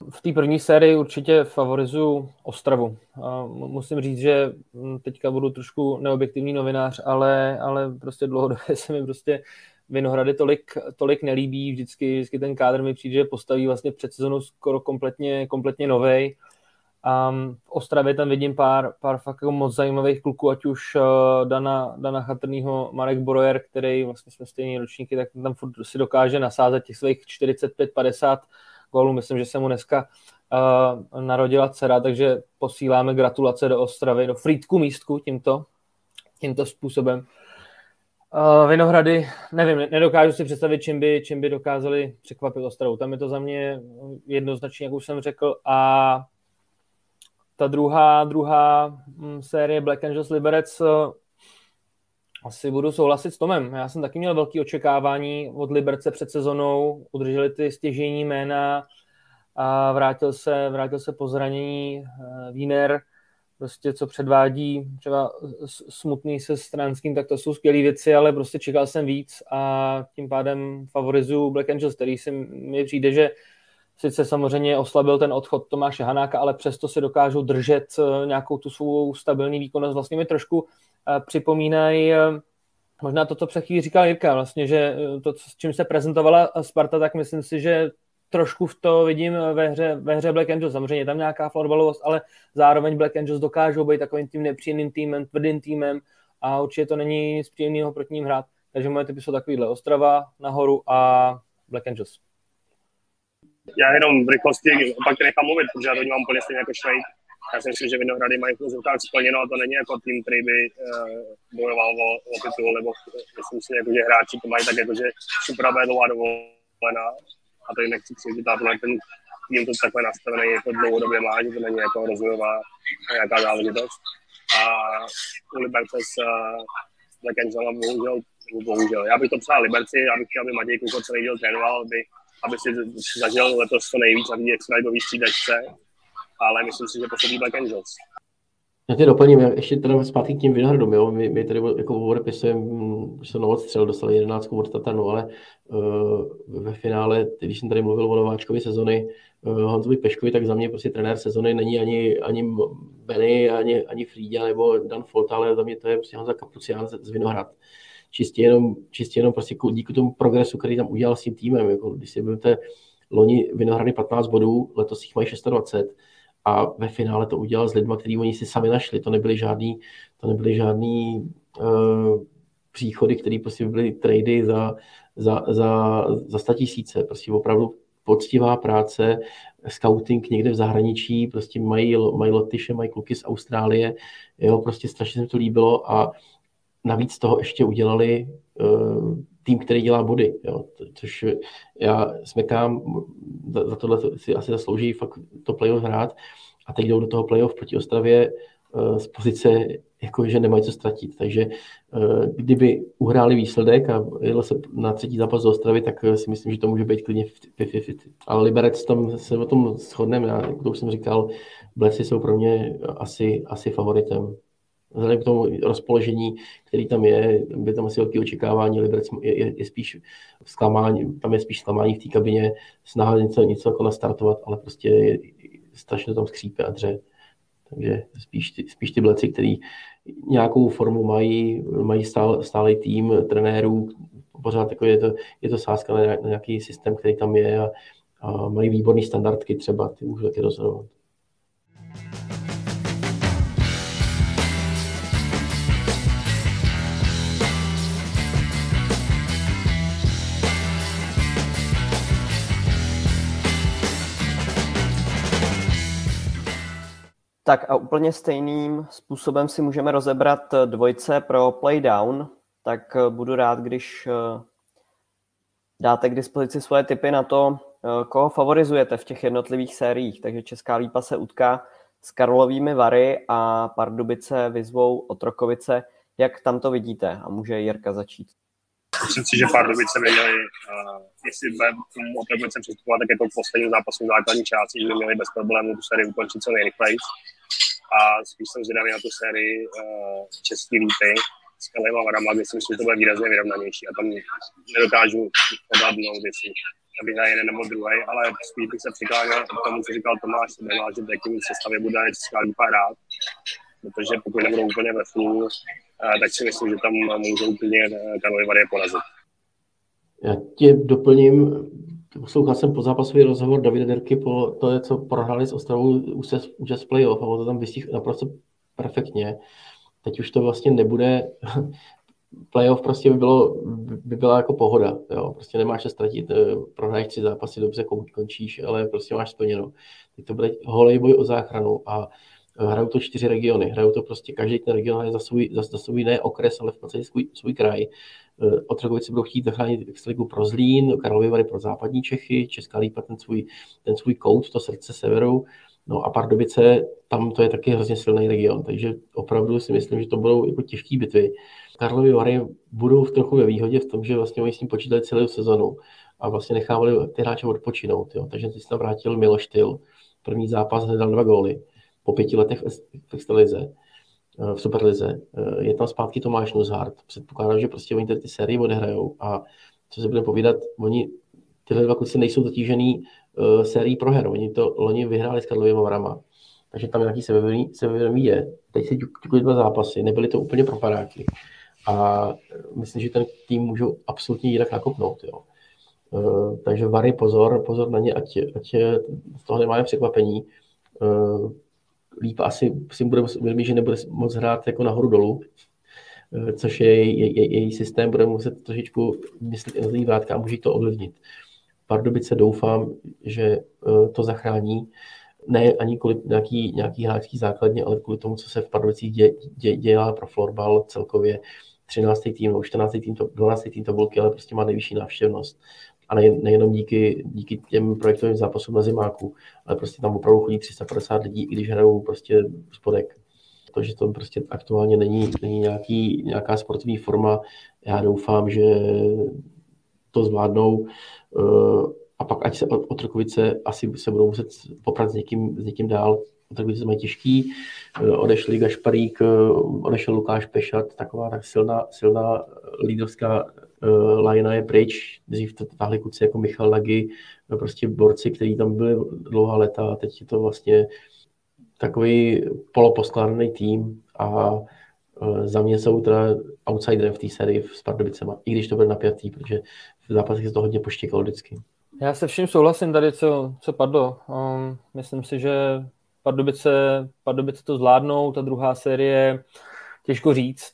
V té první sérii určitě favorizuju Ostravu. A musím říct, že hm, teďka budu trošku neobjektivní novinář, ale, ale prostě dlouhodobě se mi prostě Vinohrady tolik, tolik nelíbí. Vždycky, vždycky ten kádr mi přijde, že postaví vlastně před sezónou skoro kompletně, kompletně novej. A v Ostravě tam vidím pár, pár fakt jako moc zajímavých kluků, ať už uh, Dana, Dana Chatrnýho, Marek Borojer, který vlastně jsme stejní ročníky, tak tam si dokáže nasázet těch svých 45-50 gólů. Myslím, že se mu dneska uh, narodila dcera, takže posíláme gratulace do Ostravy, do Frýdku místku tímto, tímto způsobem. Uh, Vinohrady, nevím, nedokážu si představit, čím by, čím by dokázali překvapit Ostravu. Tam je to za mě jednoznačně, jak už jsem řekl. A ta druhá, druhá hm, série Black Angels Liberec uh, asi budu souhlasit s Tomem. Já jsem taky měl velké očekávání od Liberce před sezonou. Udrželi ty stěžení jména a vrátil se, vrátil se po zranění uh, Wiener prostě co předvádí třeba smutný se Stranským, tak to jsou skvělé věci, ale prostě čekal jsem víc a tím pádem favorizuju Black Angels, který si mi přijde, že sice samozřejmě oslabil ten odchod Tomáše Hanáka, ale přesto si dokážou držet eh, nějakou tu svou stabilní výkonnost. Vlastně mi trošku eh, připomínají eh, možná to, co před říkal Jirka, vlastně, že to, s čím se prezentovala Sparta, tak myslím si, že trošku v to vidím ve hře, ve hře Black Angels. Samozřejmě je tam nějaká florbalovost, ale zároveň Black Angels dokážou být takovým tím nepříjemným týmem, tvrdým týmem a určitě to není nic příjemného proti ním hrát. Takže moje typy jsou takovýhle Ostrava nahoru a Black Angels. Já jenom v rychlosti opak nechám mluvit, protože já to mám úplně stejně jako Švejk. Já si myslím, že Vinohrady mají v úzovkách splněno a to není jako tým, který by uh, bojoval o, o titul, nebo myslím si, jako, že hráči to mají tak jako, že super dlouhá dovolená a tady nechci křivdit, ale ten tým to takhle nastavený jako dlouhodobě má, že to není jako rozvojová nějaká záležitost. A u Liberce s, Lekenčela bohužel, bohužel. Já bych to přál Liberci, já bych chtěl, aby Matěj Kuko celý díl trénoval, aby, aby si zažil letos to nejvíc a vidět, jak se dají do výstřídačce, ale myslím si, že posadí Black Angels. Já tě doplním, ještě teda zpátky k tím Vinohradům, jo. My, my tady jako odepisujeme, se Novot střel, dostali 11 od Tatanu, ale uh, ve finále, když jsem tady mluvil o nováčkovi sezony, uh, Honzovi Peškovi, tak za mě prostě trenér sezony není ani, ani Benny, ani, ani Frýďa nebo Dan Folta, ale za mě to je prostě Honza Kapucián z, z Vinohrad. Čistě jenom, čistě jenom prostě díky tomu progresu, který tam udělal s tím týmem. Jako, když si budete loni Vinohrady 15 bodů, letos jich mají 26, a ve finále to udělal s lidmi, který oni si sami našli. To nebyly žádný, to nebyly žádný uh, příchody, které prostě byly trady za, za, za, za 100 tisíce. Prostě opravdu poctivá práce, scouting někde v zahraničí, prostě mají, mají lotyše, mají kluky z Austrálie, jo, prostě strašně se to líbilo a navíc toho ještě udělali uh, tým, který dělá body, jo, což já smekám, za, za tohle si asi zaslouží fakt to playoff hrát. A teď jdou do toho playoff proti Ostravě uh, z pozice, jako že nemají co ztratit, takže uh, kdyby uhráli výsledek a jelo se na třetí zápas do Ostravy, tak uh, si myslím, že to může být klidně 50-50. Ale Liberec, tam se o tom shodneme, já, jak to už jsem říkal, Blesy jsou pro mě asi, asi favoritem vzhledem k tomu rozpoložení, který tam je, by tam asi velké očekávání, Liberec je, je, je, spíš zklamání, tam je spíš zklamání v té kabině, snaha něco, něco jako nastartovat, ale prostě je, strašně tam skřípe a dře. Takže spíš ty, spíš ty bleci, který nějakou formu mají, mají stál, stálý tým trenérů, pořád jako je to, je to sázka na, nějaký systém, který tam je a, a mají výborné standardky třeba, ty můžu taky rozhodovat. Tak a úplně stejným způsobem si můžeme rozebrat eh, dvojce pro playdown, tak eh, budu rád, když eh, dáte k dispozici svoje tipy na to, koho favorizujete v těch jednotlivých sériích. Takže Česká lípa se utká s Karlovými Vary a Pardubice vyzvou Otrokovice. Jak tam to vidíte? A může Jirka začít. Myslím si, že Pardubice měli, uh, jestli bude tomu Otrovicem přistupovat, tak je to poslední zápasu v základní části, že měli bez problémů tu sérii ukončit co nejrychleji a spíš jsem zvědavý na tu sérii uh, Český lípy. S Kalem a Varama, kde si myslím, že to bude výrazně vyrovnanější a tam nedokážu odhadnout, jestli vyhraje jeden nebo druhý, ale spíš bych se přikláněl k tomu, co říkal Tomáš Sebela, že v jakým sestavě bude Česká lípa hrát, protože pokud nebudou úplně ve flu, uh, tak si myslím, že tam můžou úplně eh, Karlovy Vary porazit. Já tě doplním, Poslouchal jsem zápasový rozhovor Davida Derky po to, co prohráli s Ostravou účast playoff a on to tam vystihl naprosto perfektně. Teď už to vlastně nebude, playoff prostě by, bylo, by byla jako pohoda, jo. prostě nemáš se ztratit, eh, prohraješ tři zápasy, dobře končíš, ale prostě máš splněno. Teď to bude holej boj o záchranu a hrajou to čtyři regiony, hrajou to prostě každý ten region je za svůj, za, za svůj ne okres, ale v podstatě svůj, svůj kraj. Eh, Otrokovice budou chtít zachránit extraligu pro Zlín, Karlovy Vary pro západní Čechy, Česká lípa ten svůj, ten svůj kout, to srdce severu, no a Pardubice, tam to je taky hrozně silný region, takže opravdu si myslím, že to budou jako těžké bitvy. Karlovy Vary budou v trochu ve výhodě v tom, že vlastně oni s ním počítali celou sezonu a vlastně nechávali ty hráče odpočinout, jo. takže teď se tam vrátil Miloš Tyl, první zápas hned dva góly po pěti letech v extralize v Superlize. Eh, je tam zpátky Tomáš Nuzhart. Předpokládám, že prostě oni ty série odehrajou a co se budeme povídat, oni tyhle dva kluci nejsou zatížený uh, sérií proher. Oni to loni vyhráli s Karlovými Varama. Takže tam nějaký sebevědomí, sebevědomí je. Teď se ťukli dva zápasy, nebyly to úplně propadáky. A myslím, že ten tým můžou absolutně jinak nakopnout. Jo. Uh, takže Vary, pozor, pozor na ně, ať, ať z toho nemáme překvapení. Uh, líp asi si bude uvědomit, že nebude moc hrát jako nahoru dolů, eh, což je její, je, její systém, bude muset trošičku myslet jednotlivý vrátka a může to ovlivnit. Pardubice doufám, že eh, to zachrání, ne ani kvůli nějaký, nějaký hráčský základně, ale kvůli tomu, co se v Pardubicích dě, dě, dělá pro florbal celkově. 13. tým nebo 14. tým, 12. tým tabulky, ale prostě má nejvyšší návštěvnost a ne, nejenom díky, díky těm projektovým zápasům na zimáku, ale prostě tam opravdu chodí 350 lidí, i když hrajou prostě spodek. To, že to prostě aktuálně není, není nějaký, nějaká sportovní forma, já doufám, že to zvládnou eh, a pak ať se Otrokovice asi se budou muset poprat s někým, s někým dál. Otrokovice mají těžký, eh, odešli Gašparík, eh, odešel Lukáš Pešat, taková tak silná, silná lídrovská uh, Lajna je pryč, dřív to táhli kluci jako Michal Nagy, no prostě borci, kteří tam byli dlouhá leta a teď je to vlastně takový poloposkládaný tým a uh, za mě jsou teda outsiderem v té sérii s Pardubicema, i když to bude napjatý, protože v zápasech se to hodně poštěkalo vždycky. Já se vším souhlasím tady, co, co padlo. Um, myslím si, že Pardubice, Pardubice to zvládnou, ta druhá série, těžko říct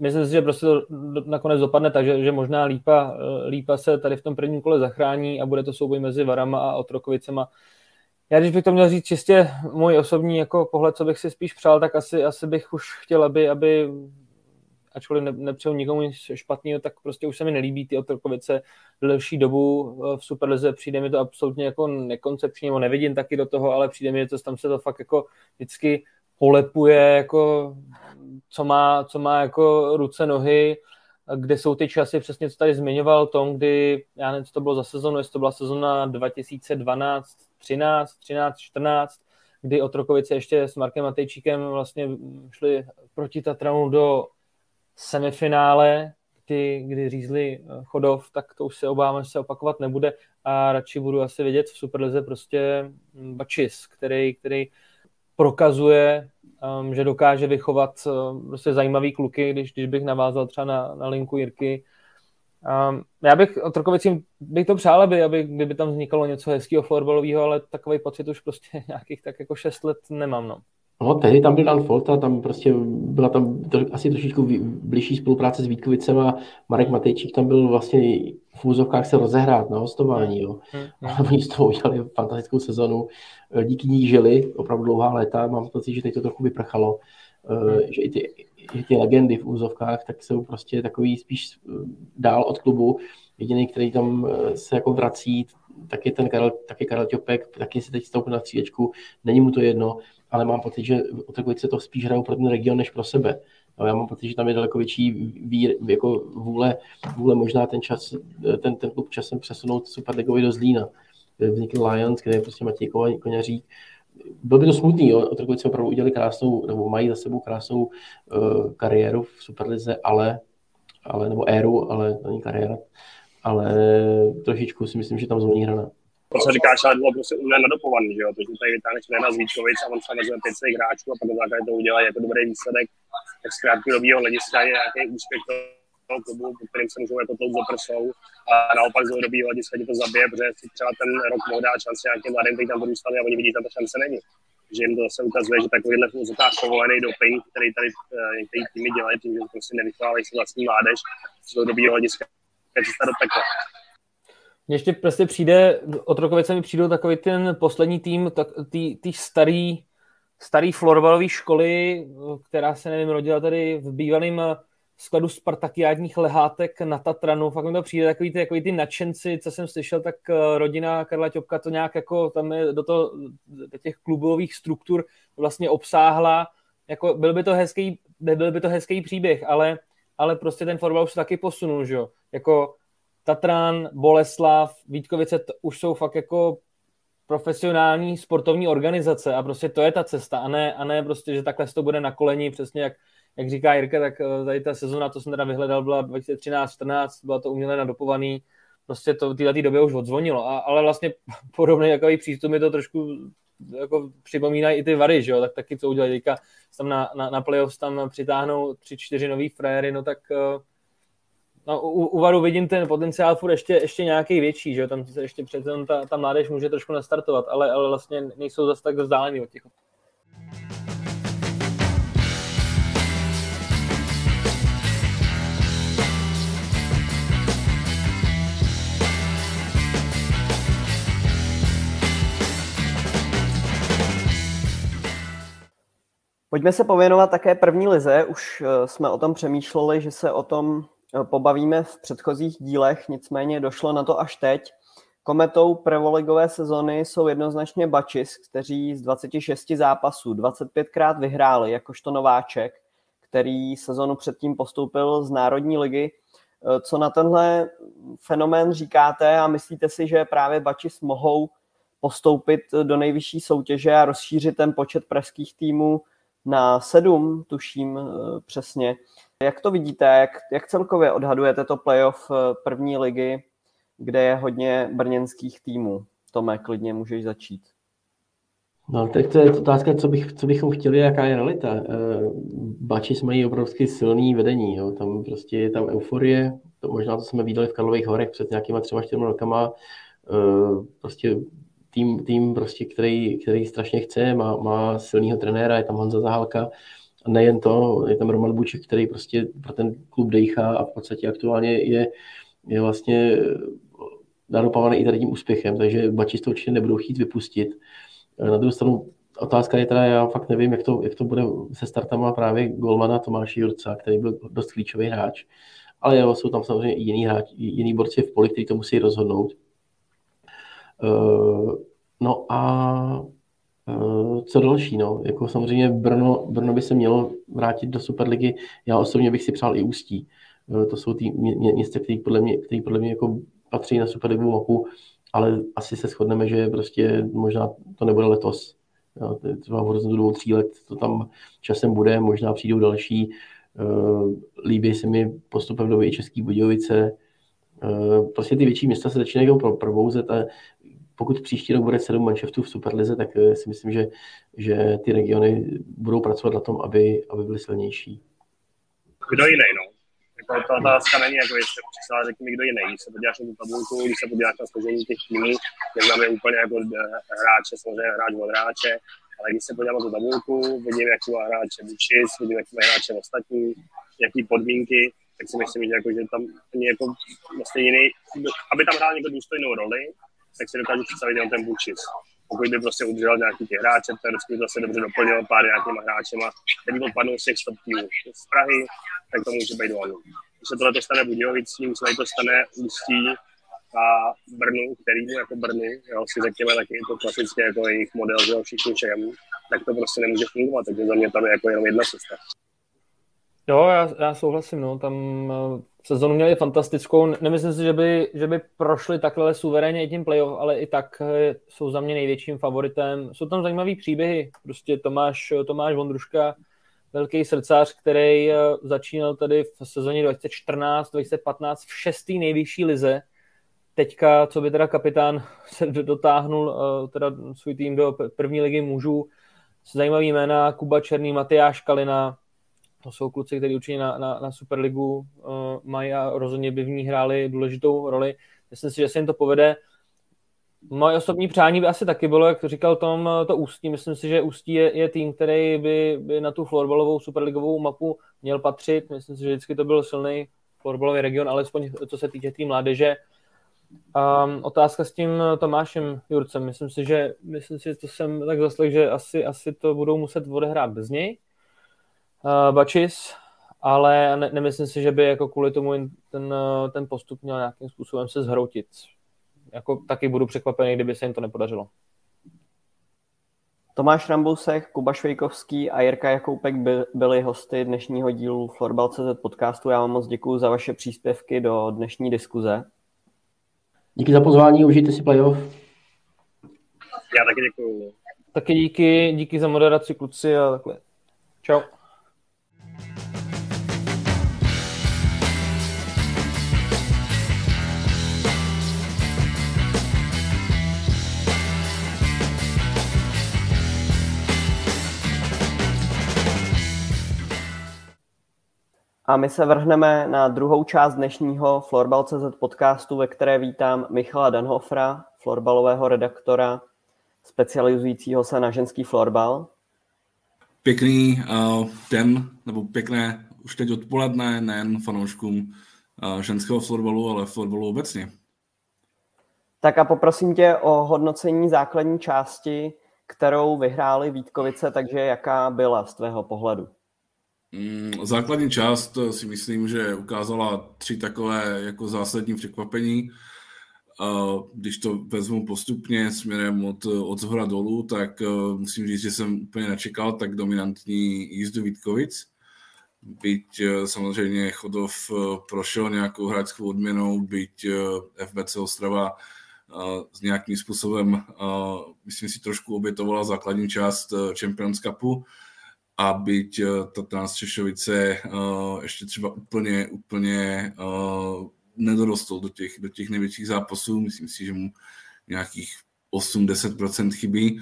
myslím si, že prostě to nakonec dopadne tak, že, že možná Lípa, eh, Lípa se tady v tom prvním kole zachrání a bude to souboj mezi Varama a Otrokovicema. Já když bych to měl říct čistě můj osobní jako pohled, co bych si spíš přál, tak asi, asi bych už chtěl, aby, aby ačkoliv ne, nepřeju nikomu nic špatného, tak prostě už se mi nelíbí ty Otrokovice delší dobu v Superlize, přijde mi to absolutně jako nekoncepční, nebo nevidím taky do toho, ale přijde mi, že tam se to fakt jako vždycky polepuje, jako co má, co má jako ruce, nohy, kde jsou ty časy, přesně co tady zmiňoval Tom, kdy, já nevím, co to bylo za sezonu, jestli to byla sezona 2012, 13, 13, 14, kdy Otrokovice ještě s Markem Matejčíkem vlastně šli proti Tatranu do semifinále, kdy, kdy řízli Chodov, tak to už se obávám, že se opakovat nebude a radši budu asi vidět v Superlize prostě Bačis, který, který prokazuje, um, že dokáže vychovat um, prostě zajímavý kluky, když, když bych navázal třeba na, na linku Jirky. Um, já bych Trkovicím bych to přál, aby, aby kdyby tam vznikalo něco hezkého florbalového, ale takový pocit už prostě nějakých tak jako šest let nemám. No. No, tehdy tam byl Dan Folta, tam prostě byla tam to, asi trošičku blížší spolupráce s Vítkovicem a Marek Matejčík tam byl vlastně v úzovkách se rozehrát na hostování. Jo. Hmm. A oni z toho udělali fantastickou sezonu. Eh, díky ní žili opravdu dlouhá léta. Mám pocit, že teď to trochu vyprchalo. Eh, hmm. Že i ty, i ty legendy v úzovkách tak jsou prostě takový spíš eh, dál od klubu. Jediný, který tam se jako vrací, tak je ten Karel, taky Karel Ťopek, taky si teď stoupil na střídečku. Není mu to jedno ale mám pocit, že Otrokovice to spíš hrajou pro ten region než pro sebe. No, já mám pocit, že tam je daleko větší vír, jako vůle, vůle možná ten čas, ten, ten klub časem přesunout Superligovi do Zlína. Vznikl Lions, kde je prostě Matěj Koněřík. Byl by to smutný, jo? Otrokovice opravdu udělali krásnou, nebo mají za sebou krásnou uh, kariéru v Superlize, ale, ale, nebo éru, ale není kariéra, ale trošičku si myslím, že tam zvoní hrana to, co říkáš, ale bylo prostě úplně nadopovaný, že jo, to, že tady vytáhneš Lena z Vítkovic a on se vezme pět svých hráčů a pak na základě toho udělá jako dobrý výsledek, tak z krátkodobého hlediska je nějaký úspěch toho klubu, po kterým se můžou jako tou prsou a naopak z dlouhodobého hlediska ti to zabije, protože si třeba ten rok mohl dát šanci nějakým mladým, kteří tam vyrůstali a oni vidí, že ta šance není. Že jim to zase ukazuje, že takovýhle v povolený doping, který tady některý týmy dělají, tím, že prostě nevychovávají si vlastní mládež z dlouhodobého hlediska, je cesta do pekla. Mně ještě prostě přijde, od Rokovice mi přijdou takový ten poslední tým, ty starý, starý florbalový školy, která se, nevím, rodila tady v bývalém skladu spartakiádních lehátek na Tatranu. Fakt mi to přijde takový ty, takový ty nadšenci, co jsem slyšel, tak eh, rodina Karla Ťopka to nějak jako tam je do, to, do těch klubových struktur vlastně obsáhla. Jako byl by to hezký, byl by to hezký příběh, ale, ale prostě ten fotbal už se taky posunul, že jo. Jako Tatran, Boleslav, Vítkovice to už jsou fakt jako profesionální sportovní organizace a prostě to je ta cesta a ne, a ne prostě, že takhle to bude na koleni, přesně jak, jak říká Jirka, tak eh, tady ta sezona, to jsem teda vyhledal, byla 2013-14, byla to uměle nadopovaný, prostě to v této době už odzvonilo, a, ale vlastně podobný takový přístup mi to trošku jako připomínají i ty Vary, že jo, tak taky co udělají teďka, tam na, na, na playoffs tam přitáhnou tři, čtyři nový fréry, no tak uh, no, u, u Varu vidím ten potenciál furt ještě, ještě nějaký větší, že tam se ještě přece ta, ta mládež může trošku nastartovat, ale, ale vlastně nejsou zase tak vzdálený od těch. Pojďme se pověnovat také první lize. Už eh, jsme o tom přemýšleli, že se o tom pobavíme v předchozích dílech, nicméně došlo na to až teď. Kometou prvoligové sezony jsou jednoznačně Bačis, kteří z 26 zápasů 25krát vyhráli jakožto nováček, který sezonu předtím postoupil z Národní ligy. Eh, co na tenhle fenomén říkáte a myslíte si, že právě Bačis mohou postoupit do nejvyšší soutěže a rozšířit ten počet pražských týmů na sedm, tuším eh, přesně. Jak to vidíte, jak, jak celkově odhadujete to playoff eh, první ligy, kde je hodně brněnských týmů? Tome, klidně můžeš začít. No, tak to je otázka, co, bych, co bychom chtěli, jaká je realita. Eh, Bačis mají obrovsky silný vedení, jo. tam prostě je tam euforie, to možná to jsme viděli v Karlových horech před nějakýma třema čtyřmi rokama, prostě tým, tým prostě, který, který strašně chce, má, má silného trenéra, je tam Honza Zahálka, a nejen to, je tam Roman Buček, který prostě pro ten klub dejchá a v podstatě aktuálně je, je vlastně nadopávaný i tady tím úspěchem, takže Bačis to určitě nebudou chtít vypustit. Na druhou stranu otázka je teda, já fakt nevím, jak to, jak to bude se startama právě Golmana Tomáši Jurca, který byl dost klíčový hráč. Ale jo, jsou tam samozřejmě i jiný, hráč, jiný borci v poli, kteří to musí rozhodnout. Uh, no a co další, no? Jako samozřejmě Brno, Brno by se mělo vrátit do Superligy. Já osobně bych si přál i Ústí. Uh, to jsou ty mě, města, které podle mě, který podle mě jako patří na Superligu mapu, ale asi se shodneme, že prostě možná to nebude letos. Jo, třeba v horizontu dvou, tří let to tam časem bude, možná přijdou další. Uh, líbí se mi postupem do i Český Budějovice. Prostě ty větší města se začínají pro, probouzet a pokud příští rok bude sedm manšaftů v Superlize, tak uh, si myslím, že, že ty regiony budou pracovat na tom, aby, aby byly silnější. Kdo jiný, no? Jako ta otázka není, jako jestli přesně řekni mi, kdo jiný. Když se podíváš na tu tabulku, když se podíváš na složení těch týmů, neznamená úplně jako hráče, samozřejmě hráč od hráče, ale když se podívám na tu tabulku, vidím, jak má hráče Bučis, vidím, jak má hráče ostatní, jaký podmínky, tak si myslím, že, jako, že tam jako vlastně jiný, aby tam hrál někdo důstojnou roli, tak si dokážu představit jenom ten Bučis. Pokud by prostě udržel nějaký ty hráče, tak by zase dobře doplnil pár nějakýma hráčema, který odpadnou z těch stop týmů z Prahy, tak to může být on. Když se tohle to stane Budějovicím, se to stane Ústí a Brnu, který mu jako Brnu, jo, si řekněme taky to klasické jako jejich model, že všichni všem, tak to prostě nemůže fungovat, takže za mě tam je jako jenom jedna cesta. Jo, já, já souhlasím, no, tam sezonu měli fantastickou, nemyslím si, že by, že by prošli takhle suverénně i tím playoff, ale i tak eh, jsou za mě největším favoritem. Jsou tam zajímavý příběhy, prostě Tomáš, Tomáš Vondruška, velký srdcař, který eh, začínal tady v sezóně 2014-2015 v šestý nejvyšší lize. Teďka, co by teda kapitán se dotáhnul teda svůj tým do první ligy mužů, zajímavý jména Kuba Černý, Matyáš Kalina, to jsou kluci, kteří určitě na, na, na Superligu uh, mají a rozhodně by v ní hráli důležitou roli. Myslím si, že se jim to povede. Moje osobní přání by asi taky bylo, jak říkal Tom, to Ústí. Myslím si, že Ústí je, je tým, který by, by na tu florbalovou superligovou mapu měl patřit. Myslím si, že vždycky to byl silný florbalový region, alespoň co se týče té tý Um, otázka s tím Tomášem Jurcem. Myslím si, že, myslím si, že to jsem tak zaslech, že asi, asi to budou muset odehrát bez něj uh, Bačis, ale ne, nemyslím si, že by jako kvůli tomu ten, eh, ten postup měl nějakým způsobem se zhroutit. Jako taky budu překvapený, kdyby se jim to nepodařilo. Tomáš Rambousek, Kuba Švejkovský a Jirka Jakoupek by, byli hosty dnešního dílu Florbal.cz podcastu. Já vám moc děkuji za vaše příspěvky do dnešní diskuze. Díky za pozvání, užijte si playoff. Já taky děkuji. Taky díky, díky za moderaci kluci a takhle. Čau. A my se vrhneme na druhou část dnešního Florbal.cz podcastu, ve které vítám Michala Danhofra, florbalového redaktora, specializujícího se na ženský florbal. Pěkný uh, den, nebo pěkné už teď odpoledne, nejen fanouškům uh, ženského florbalu, ale florbalu obecně. Tak a poprosím tě o hodnocení základní části, kterou vyhráli Vítkovice, takže jaká byla z tvého pohledu? Mm, základní část eh, si myslím, že ukázala tři takové jako zásadní překvapení. Když to vezmu postupně směrem od, od zhora dolů, tak eh, musím říct, že jsem úplně nečekal tak dominantní jízdu Vítkovic. Byť eh, samozřejmě Chodov prošel nějakou hráčskou odměnou, byť FBC Ostrava s nějakým způsobem, myslím si, trošku obětovala základní část Champions Cupu, a byť eh, Tatran Češovice uh, ještě třeba úplně, úplně uh, nedorostl do těch, do těch největších zápasů, myslím si, že mu nějakých 8-10% chybí,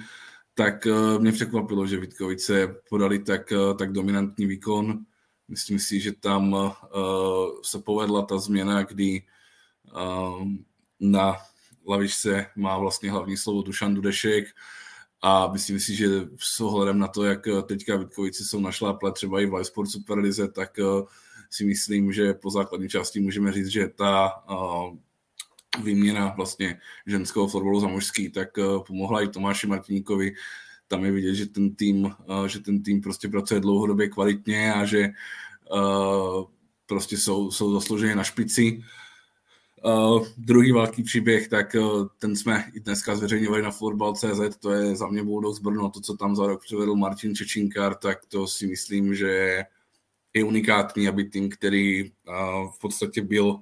tak mě překvapilo, že Vítkovice podali tak, tak dominantní výkon. Myslím si, že tam se povedla ta změna, kdy na lavičce má vlastně hlavní slovo Dušan Dudešek, a myslím si, že s ohledem na to, jak eh, teďka Vítkovici jsou našláple třeba i v Live Sport Superlize, tak eh, si myslím, že po základní části můžeme říct, že ta eh, výměna vlastně ženského fotbalu za mužský, tak pomohla i Tomáši Martiníkovi, tam je vidět, že ten tým, že ten tým prostě pracuje dlouhodobě kvalitně a že prostě jsou, jsou zaslouženě na špici. Uh, druhý velký příběh, tak uh, ten jsme i dneska zveřejňovali na Florbal.cz, to je za mě Bulldogs Brno, to, co tam za rok přivedl Martin Čečinkar, tak to si myslím, že je unikátní, aby tým, který uh, v podstatě byl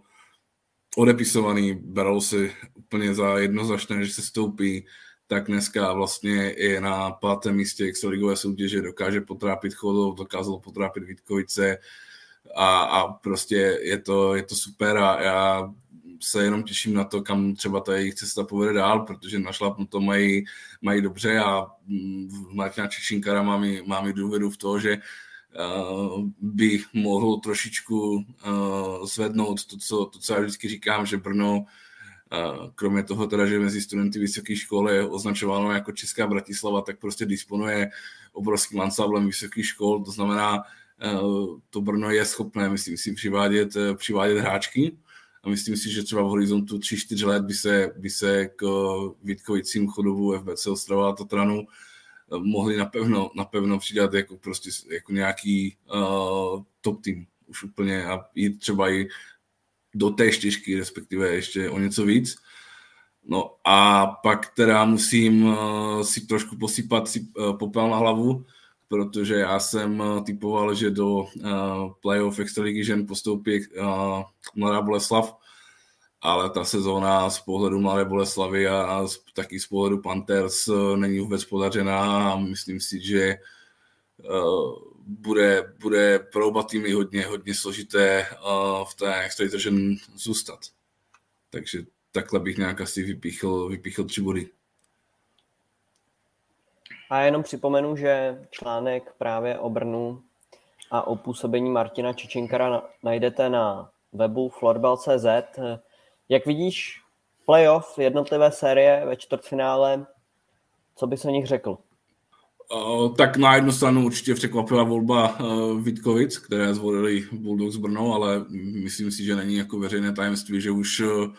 odepisovaný, beral si úplně za jednoznačné, že se stoupí, tak dneska vlastně je na pátém místě extraligové soutěže, dokáže potrápit Chodov, dokázal potrápit Vítkovice a, a prostě je to, je to super a já se jenom těším na to, kam třeba ta jejich cesta povede dál, protože našla to mají, mají dobře a v Martina Čečinkara mám i, mám i důvěru v to, že uh, by mohl trošičku uh, zvednout to co, to, co já vždycky říkám, že Brno uh, kromě toho teda, že mezi studenty vysoké školy je označováno jako Česká Bratislava, tak prostě disponuje obrovským ansáblem vysokých škol, to znamená, to Brno je schopné, myslím si, přivádět, přivádět hráčky, a myslím si, že třeba v horizontu 3-4 let by se, by se k Vítkovicím chodovu FBC Ostrava a Tatranu eh, mohli napevno, napevno přidat jako, prostě, jako nějaký uh, top tým už úplně a jít třeba i do té čtyřky, respektive ještě o něco víc. No a pak teda musím uh, si trošku posypat si, uh, popel na hlavu, protože já jsem eh, typoval, že do uh, playoff Extraligy žen postoupí uh, Mladá Boleslav, ale ta sezóna z pohledu Mladé Boleslavy a, a z, taky z pohledu Panthers uh, není vůbec podařená a myslím si, že uh, bude, bude pro oba týmy hodně, hodně složité uh, v té Extraligy zůstat. Takže takhle bych nějak asi vypíchl, vypíchl tři body. A jenom připomenu, že článek právě o Brnu a o působení Martina Čečinkara najdete na webu florbal.cz. Jak vidíš playoff, jednotlivé série ve čtvrtfinále, co bys o nich řekl? Tak na jednu stranu určitě překvapila volba uh, Vítkovic, které zvolili Bulldogs Brno, ale myslím si, že není jako veřejné tajemství, že už uh,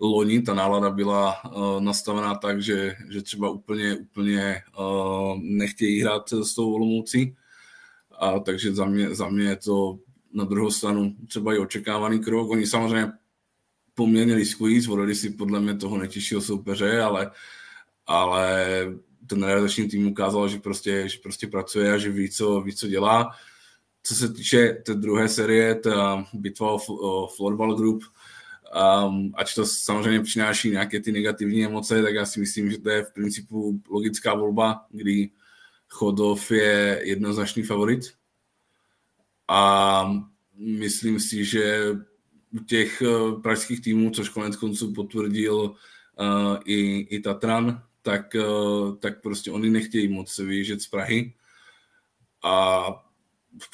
loni ta nálada byla uh, nastavená tak, že, že třeba úplně, úplně uh, nechtějí hrát s tou Olomoucí. A takže za mě, za mě je to na druhou stranu třeba i očekávaný krok. Oni samozřejmě poměrně riskují, zvolili si podle mě toho netěžšího soupeře, ale, ale ten realizační tým ukázal, že prostě, že prostě pracuje a že ví, co, ví, co dělá. Co se týče té druhé série, ta bitva o, o Florball Group, Um, ač to samozřejmě přináší nějaké ty negativní emoce, tak já si myslím, že to je v principu logická volba, kdy Chodov je jednoznačný favorit. A myslím si, že u těch uh, pražských týmů, což konec konců potvrdil uh, i, i Tatran, tak, uh, tak prostě oni nechtějí moc vyjíždět z Prahy. A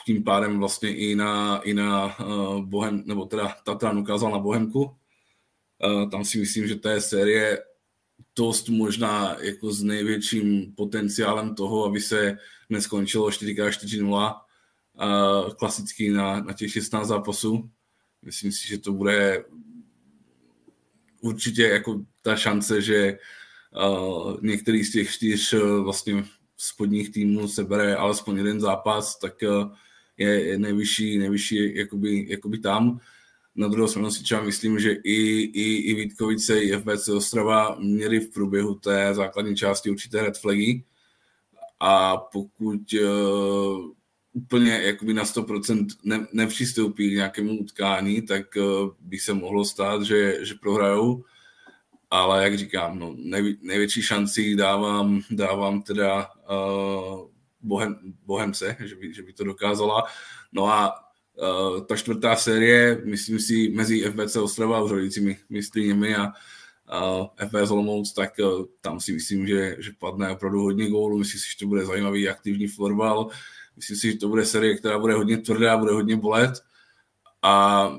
tím pádem vlastně i na, i na uh, Bohem, nebo teda Tatran ukázal na Bohemku. Uh, tam si myslím, že to je série dost možná jako s největším potenciálem toho, aby se neskončilo 4x4-0 uh, klasicky na, na těch 16 zápasů. Myslím si, že to bude určitě jako ta šance, že uh, některý z těch čtyř uh, vlastně spodních týmů se bere alespoň jeden zápas, tak eh, je nejvyšší, nejvyšší jakoby, jakoby tam. Na druhou stranu si třeba myslím, že i, i, i Vítkovice, i FBC Ostrava měli v průběhu té základní části určité red flagy a pokud uh, úplně jakoby na 100% ne, nepřistoupí k nějakému utkání, tak uh, by se mohlo stát, že, že prohrajou ale jak říkám, no, nej, největší šanci dávám, dávám teda uh, Bohem, Bohemce, že by, že by to dokázala. No a uh, ta čtvrtá série, myslím si, mezi FBC Ostrava a úřadujícími mistrněmi a uh, FBS Olomouc, tak uh, tam si myslím, že, že padne opravdu hodně gólů. Myslím si, že to bude zajímavý aktivní florbal. Myslím si, že to bude série, která bude hodně tvrdá, bude hodně bolet. A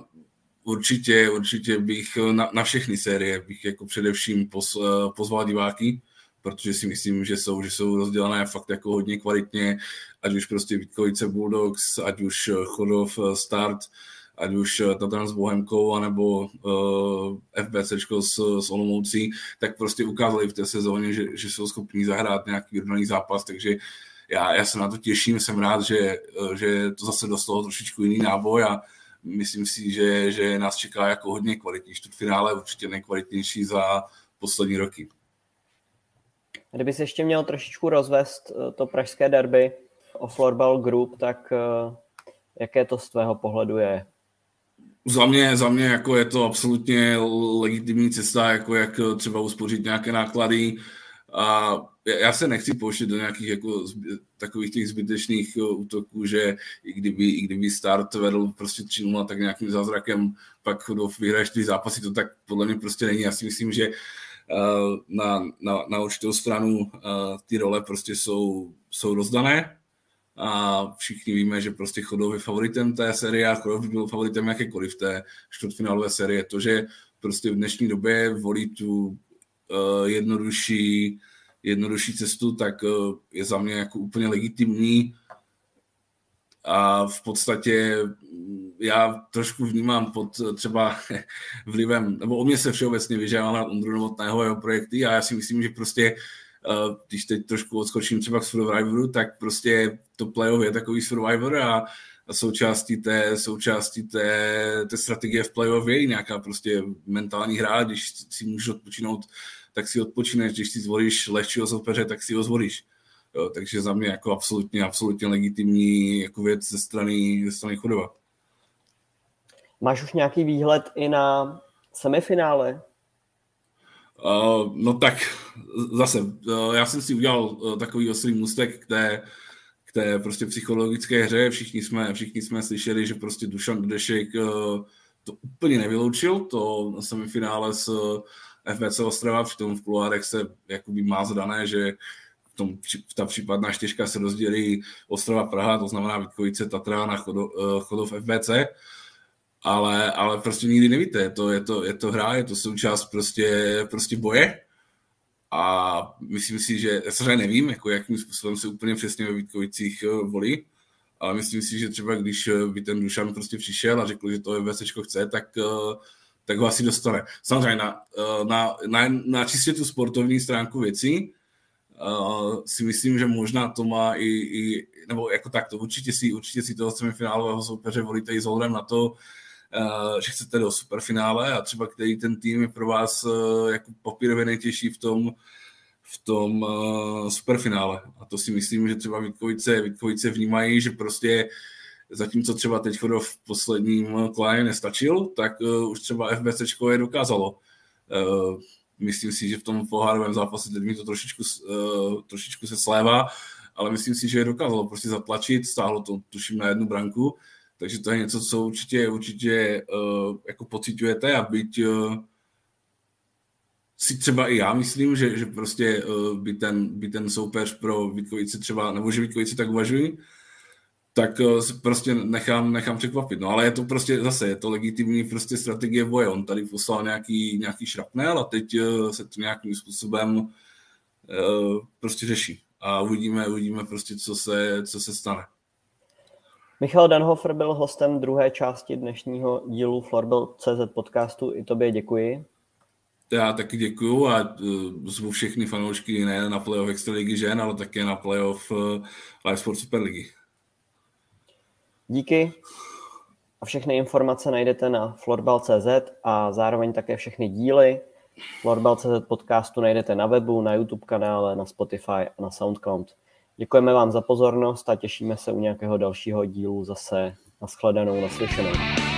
určitě, určitě bych na, na všechny série bych jako především pos, eh, pozval diváky, protože si myslím, že jsou, že jsou rozdělené fakt jako hodně kvalitně, ať už prostě Vítkovice Bulldogs, ať už Chodov eh, Start, ať už Tatran s Bohemkou, anebo uh, FBCčko s, s Olomoucí, tak prostě ukázali v té sezóně, že, že jsou schopní zahrát nějaký vyrovnaný zápas, takže já, já se na to těším, jsem rád, že, že to zase dostalo trošičku jiný náboj a myslím si, že, že nás čeká jako hodně kvalitní čtvrtfinále, určitě nejkvalitnější za poslední roky. Kdyby se ještě měl trošičku rozvést eh, to pražské derby o Florbal Group, tak eh, jaké to z tvého pohledu je? Za mě, za mě jako je to absolutně legitimní cesta, jako jak třeba uspořit nějaké náklady. A já se nechci pouštět do nějakých jako takových těch zbytečných útoků, že i kdyby, i kdyby start vedl prostě 3 tak nějakým zázrakem pak Chodov vyhraje čtyři zápasy, to tak podle mě prostě není. Já si myslím, že Eh, na, na, na určitou stranu eh, ty role prostě jsou, jsou rozdané a všichni víme, že prostě Chodov je favoritem té série a Chodov byl favoritem jakékoliv té čtvrtfinálové série. To, že prostě v dnešní době volí tu jednodušší, jednodušší cestu, tak uh, je za mě jako úplně legitimní. A v podstatě já trošku vnímám pod třeba vlivem, nebo o mě se všeobecně vyžádá Ondru Novotného jeho projekty a já si myslím, že prostě eh, když teď trošku odskočím třeba k Survivoru, tak prostě to playoff je takový Survivor a, a součástí té, součástí té, té strategie v playoff je i nějaká prostě mentální hra, když si můžeš odpočinout, tak si odpočineš, když si zvolíš lehčího soupeře, tak si ho zvolíš. Jo, takže za mě jako absolutně, absolutně legitimní jako věc ze strany, ze strany Chodova. Máš už nějaký výhled i na semifinále? Uh, no tak zase, uh, já jsem si udělal uh, takový oslý mustek k té, k té prostě psychologické hře. Všichni jsme, všichni jsme slyšeli, že prostě Dušan Dešek uh, to úplně nevyloučil, to na semifinále s FBC Ostrava, přitom v kuloárech se jakoby má zdané, že v tom, ta případná čtyřka se rozdělí Ostrava Praha, to znamená Vítkovice, Tatran a Chodov, uh, Chodov FBC ale, ale prostě nikdy nevíte, je to, je to, je to hra, je to součást prostě, prostě boje. A myslím si, že, já samozřejmě nevím, jako jakým způsobem se úplně přesně ve Vítkovicích eh, volí, ale myslím si, že třeba když eh, by ten Dušan prostě přišel a řekl, že to VSčko chce, tak, eh, tak ho asi dostane. Samozřejmě na, na, na, na čistě tu sportovní stránku věcí uh, si myslím, že možná to má i, i nebo jako tak, to určitě si, určitě si toho semifinálového soupeře volíte i s na to, Eh, že chcete do superfinále a třeba který ten tým je pro vás eh, jako papírově nejtěžší v tom, v tom uh, superfinále. A to si myslím, že třeba Vítkovice, Vítkovice vnímají, že prostě zatímco třeba teď v posledním kole nestačil, tak uh, už třeba FBC je dokázalo. Uh, myslím si, že v tom pohárovém zápase teď mi to trošičku, uh, trošičku se slévá, ale myslím si, že je dokázalo prostě zatlačit, stálo to tuším na jednu branku takže to je něco, co určitě, určitě uh, jako pocitujete a byť uh, si třeba i já myslím, že, že prostě uh, by, ten, by ten soupeř pro Vítkovice třeba, nebo že Vítkovice tak uvažují, tak uh, prostě nechám, nechám překvapit. No ale je to prostě zase, je to legitimní prostě strategie boje. On tady poslal nějaký, nějaký šrapnel a teď uh, se to nějakým způsobem uh, prostě řeší. A uvidíme, uvidíme prostě, co se, co se stane. Michal Danhofer byl hostem druhé části dnešního dílu Florbel.cz podcastu. I tobě děkuji. Já taky děkuju a zvu všechny fanoušky ne na playoff Extraligy žen, ale také na playoff Live Sport Superligy. Díky. A všechny informace najdete na florbal.cz a zároveň také všechny díly Florbal.cz podcastu najdete na webu, na YouTube kanále, na Spotify a na SoundCloud. Děkujeme vám za pozornost a těšíme se u nějakého dalšího dílu zase. Naschledanou, naslyšenou.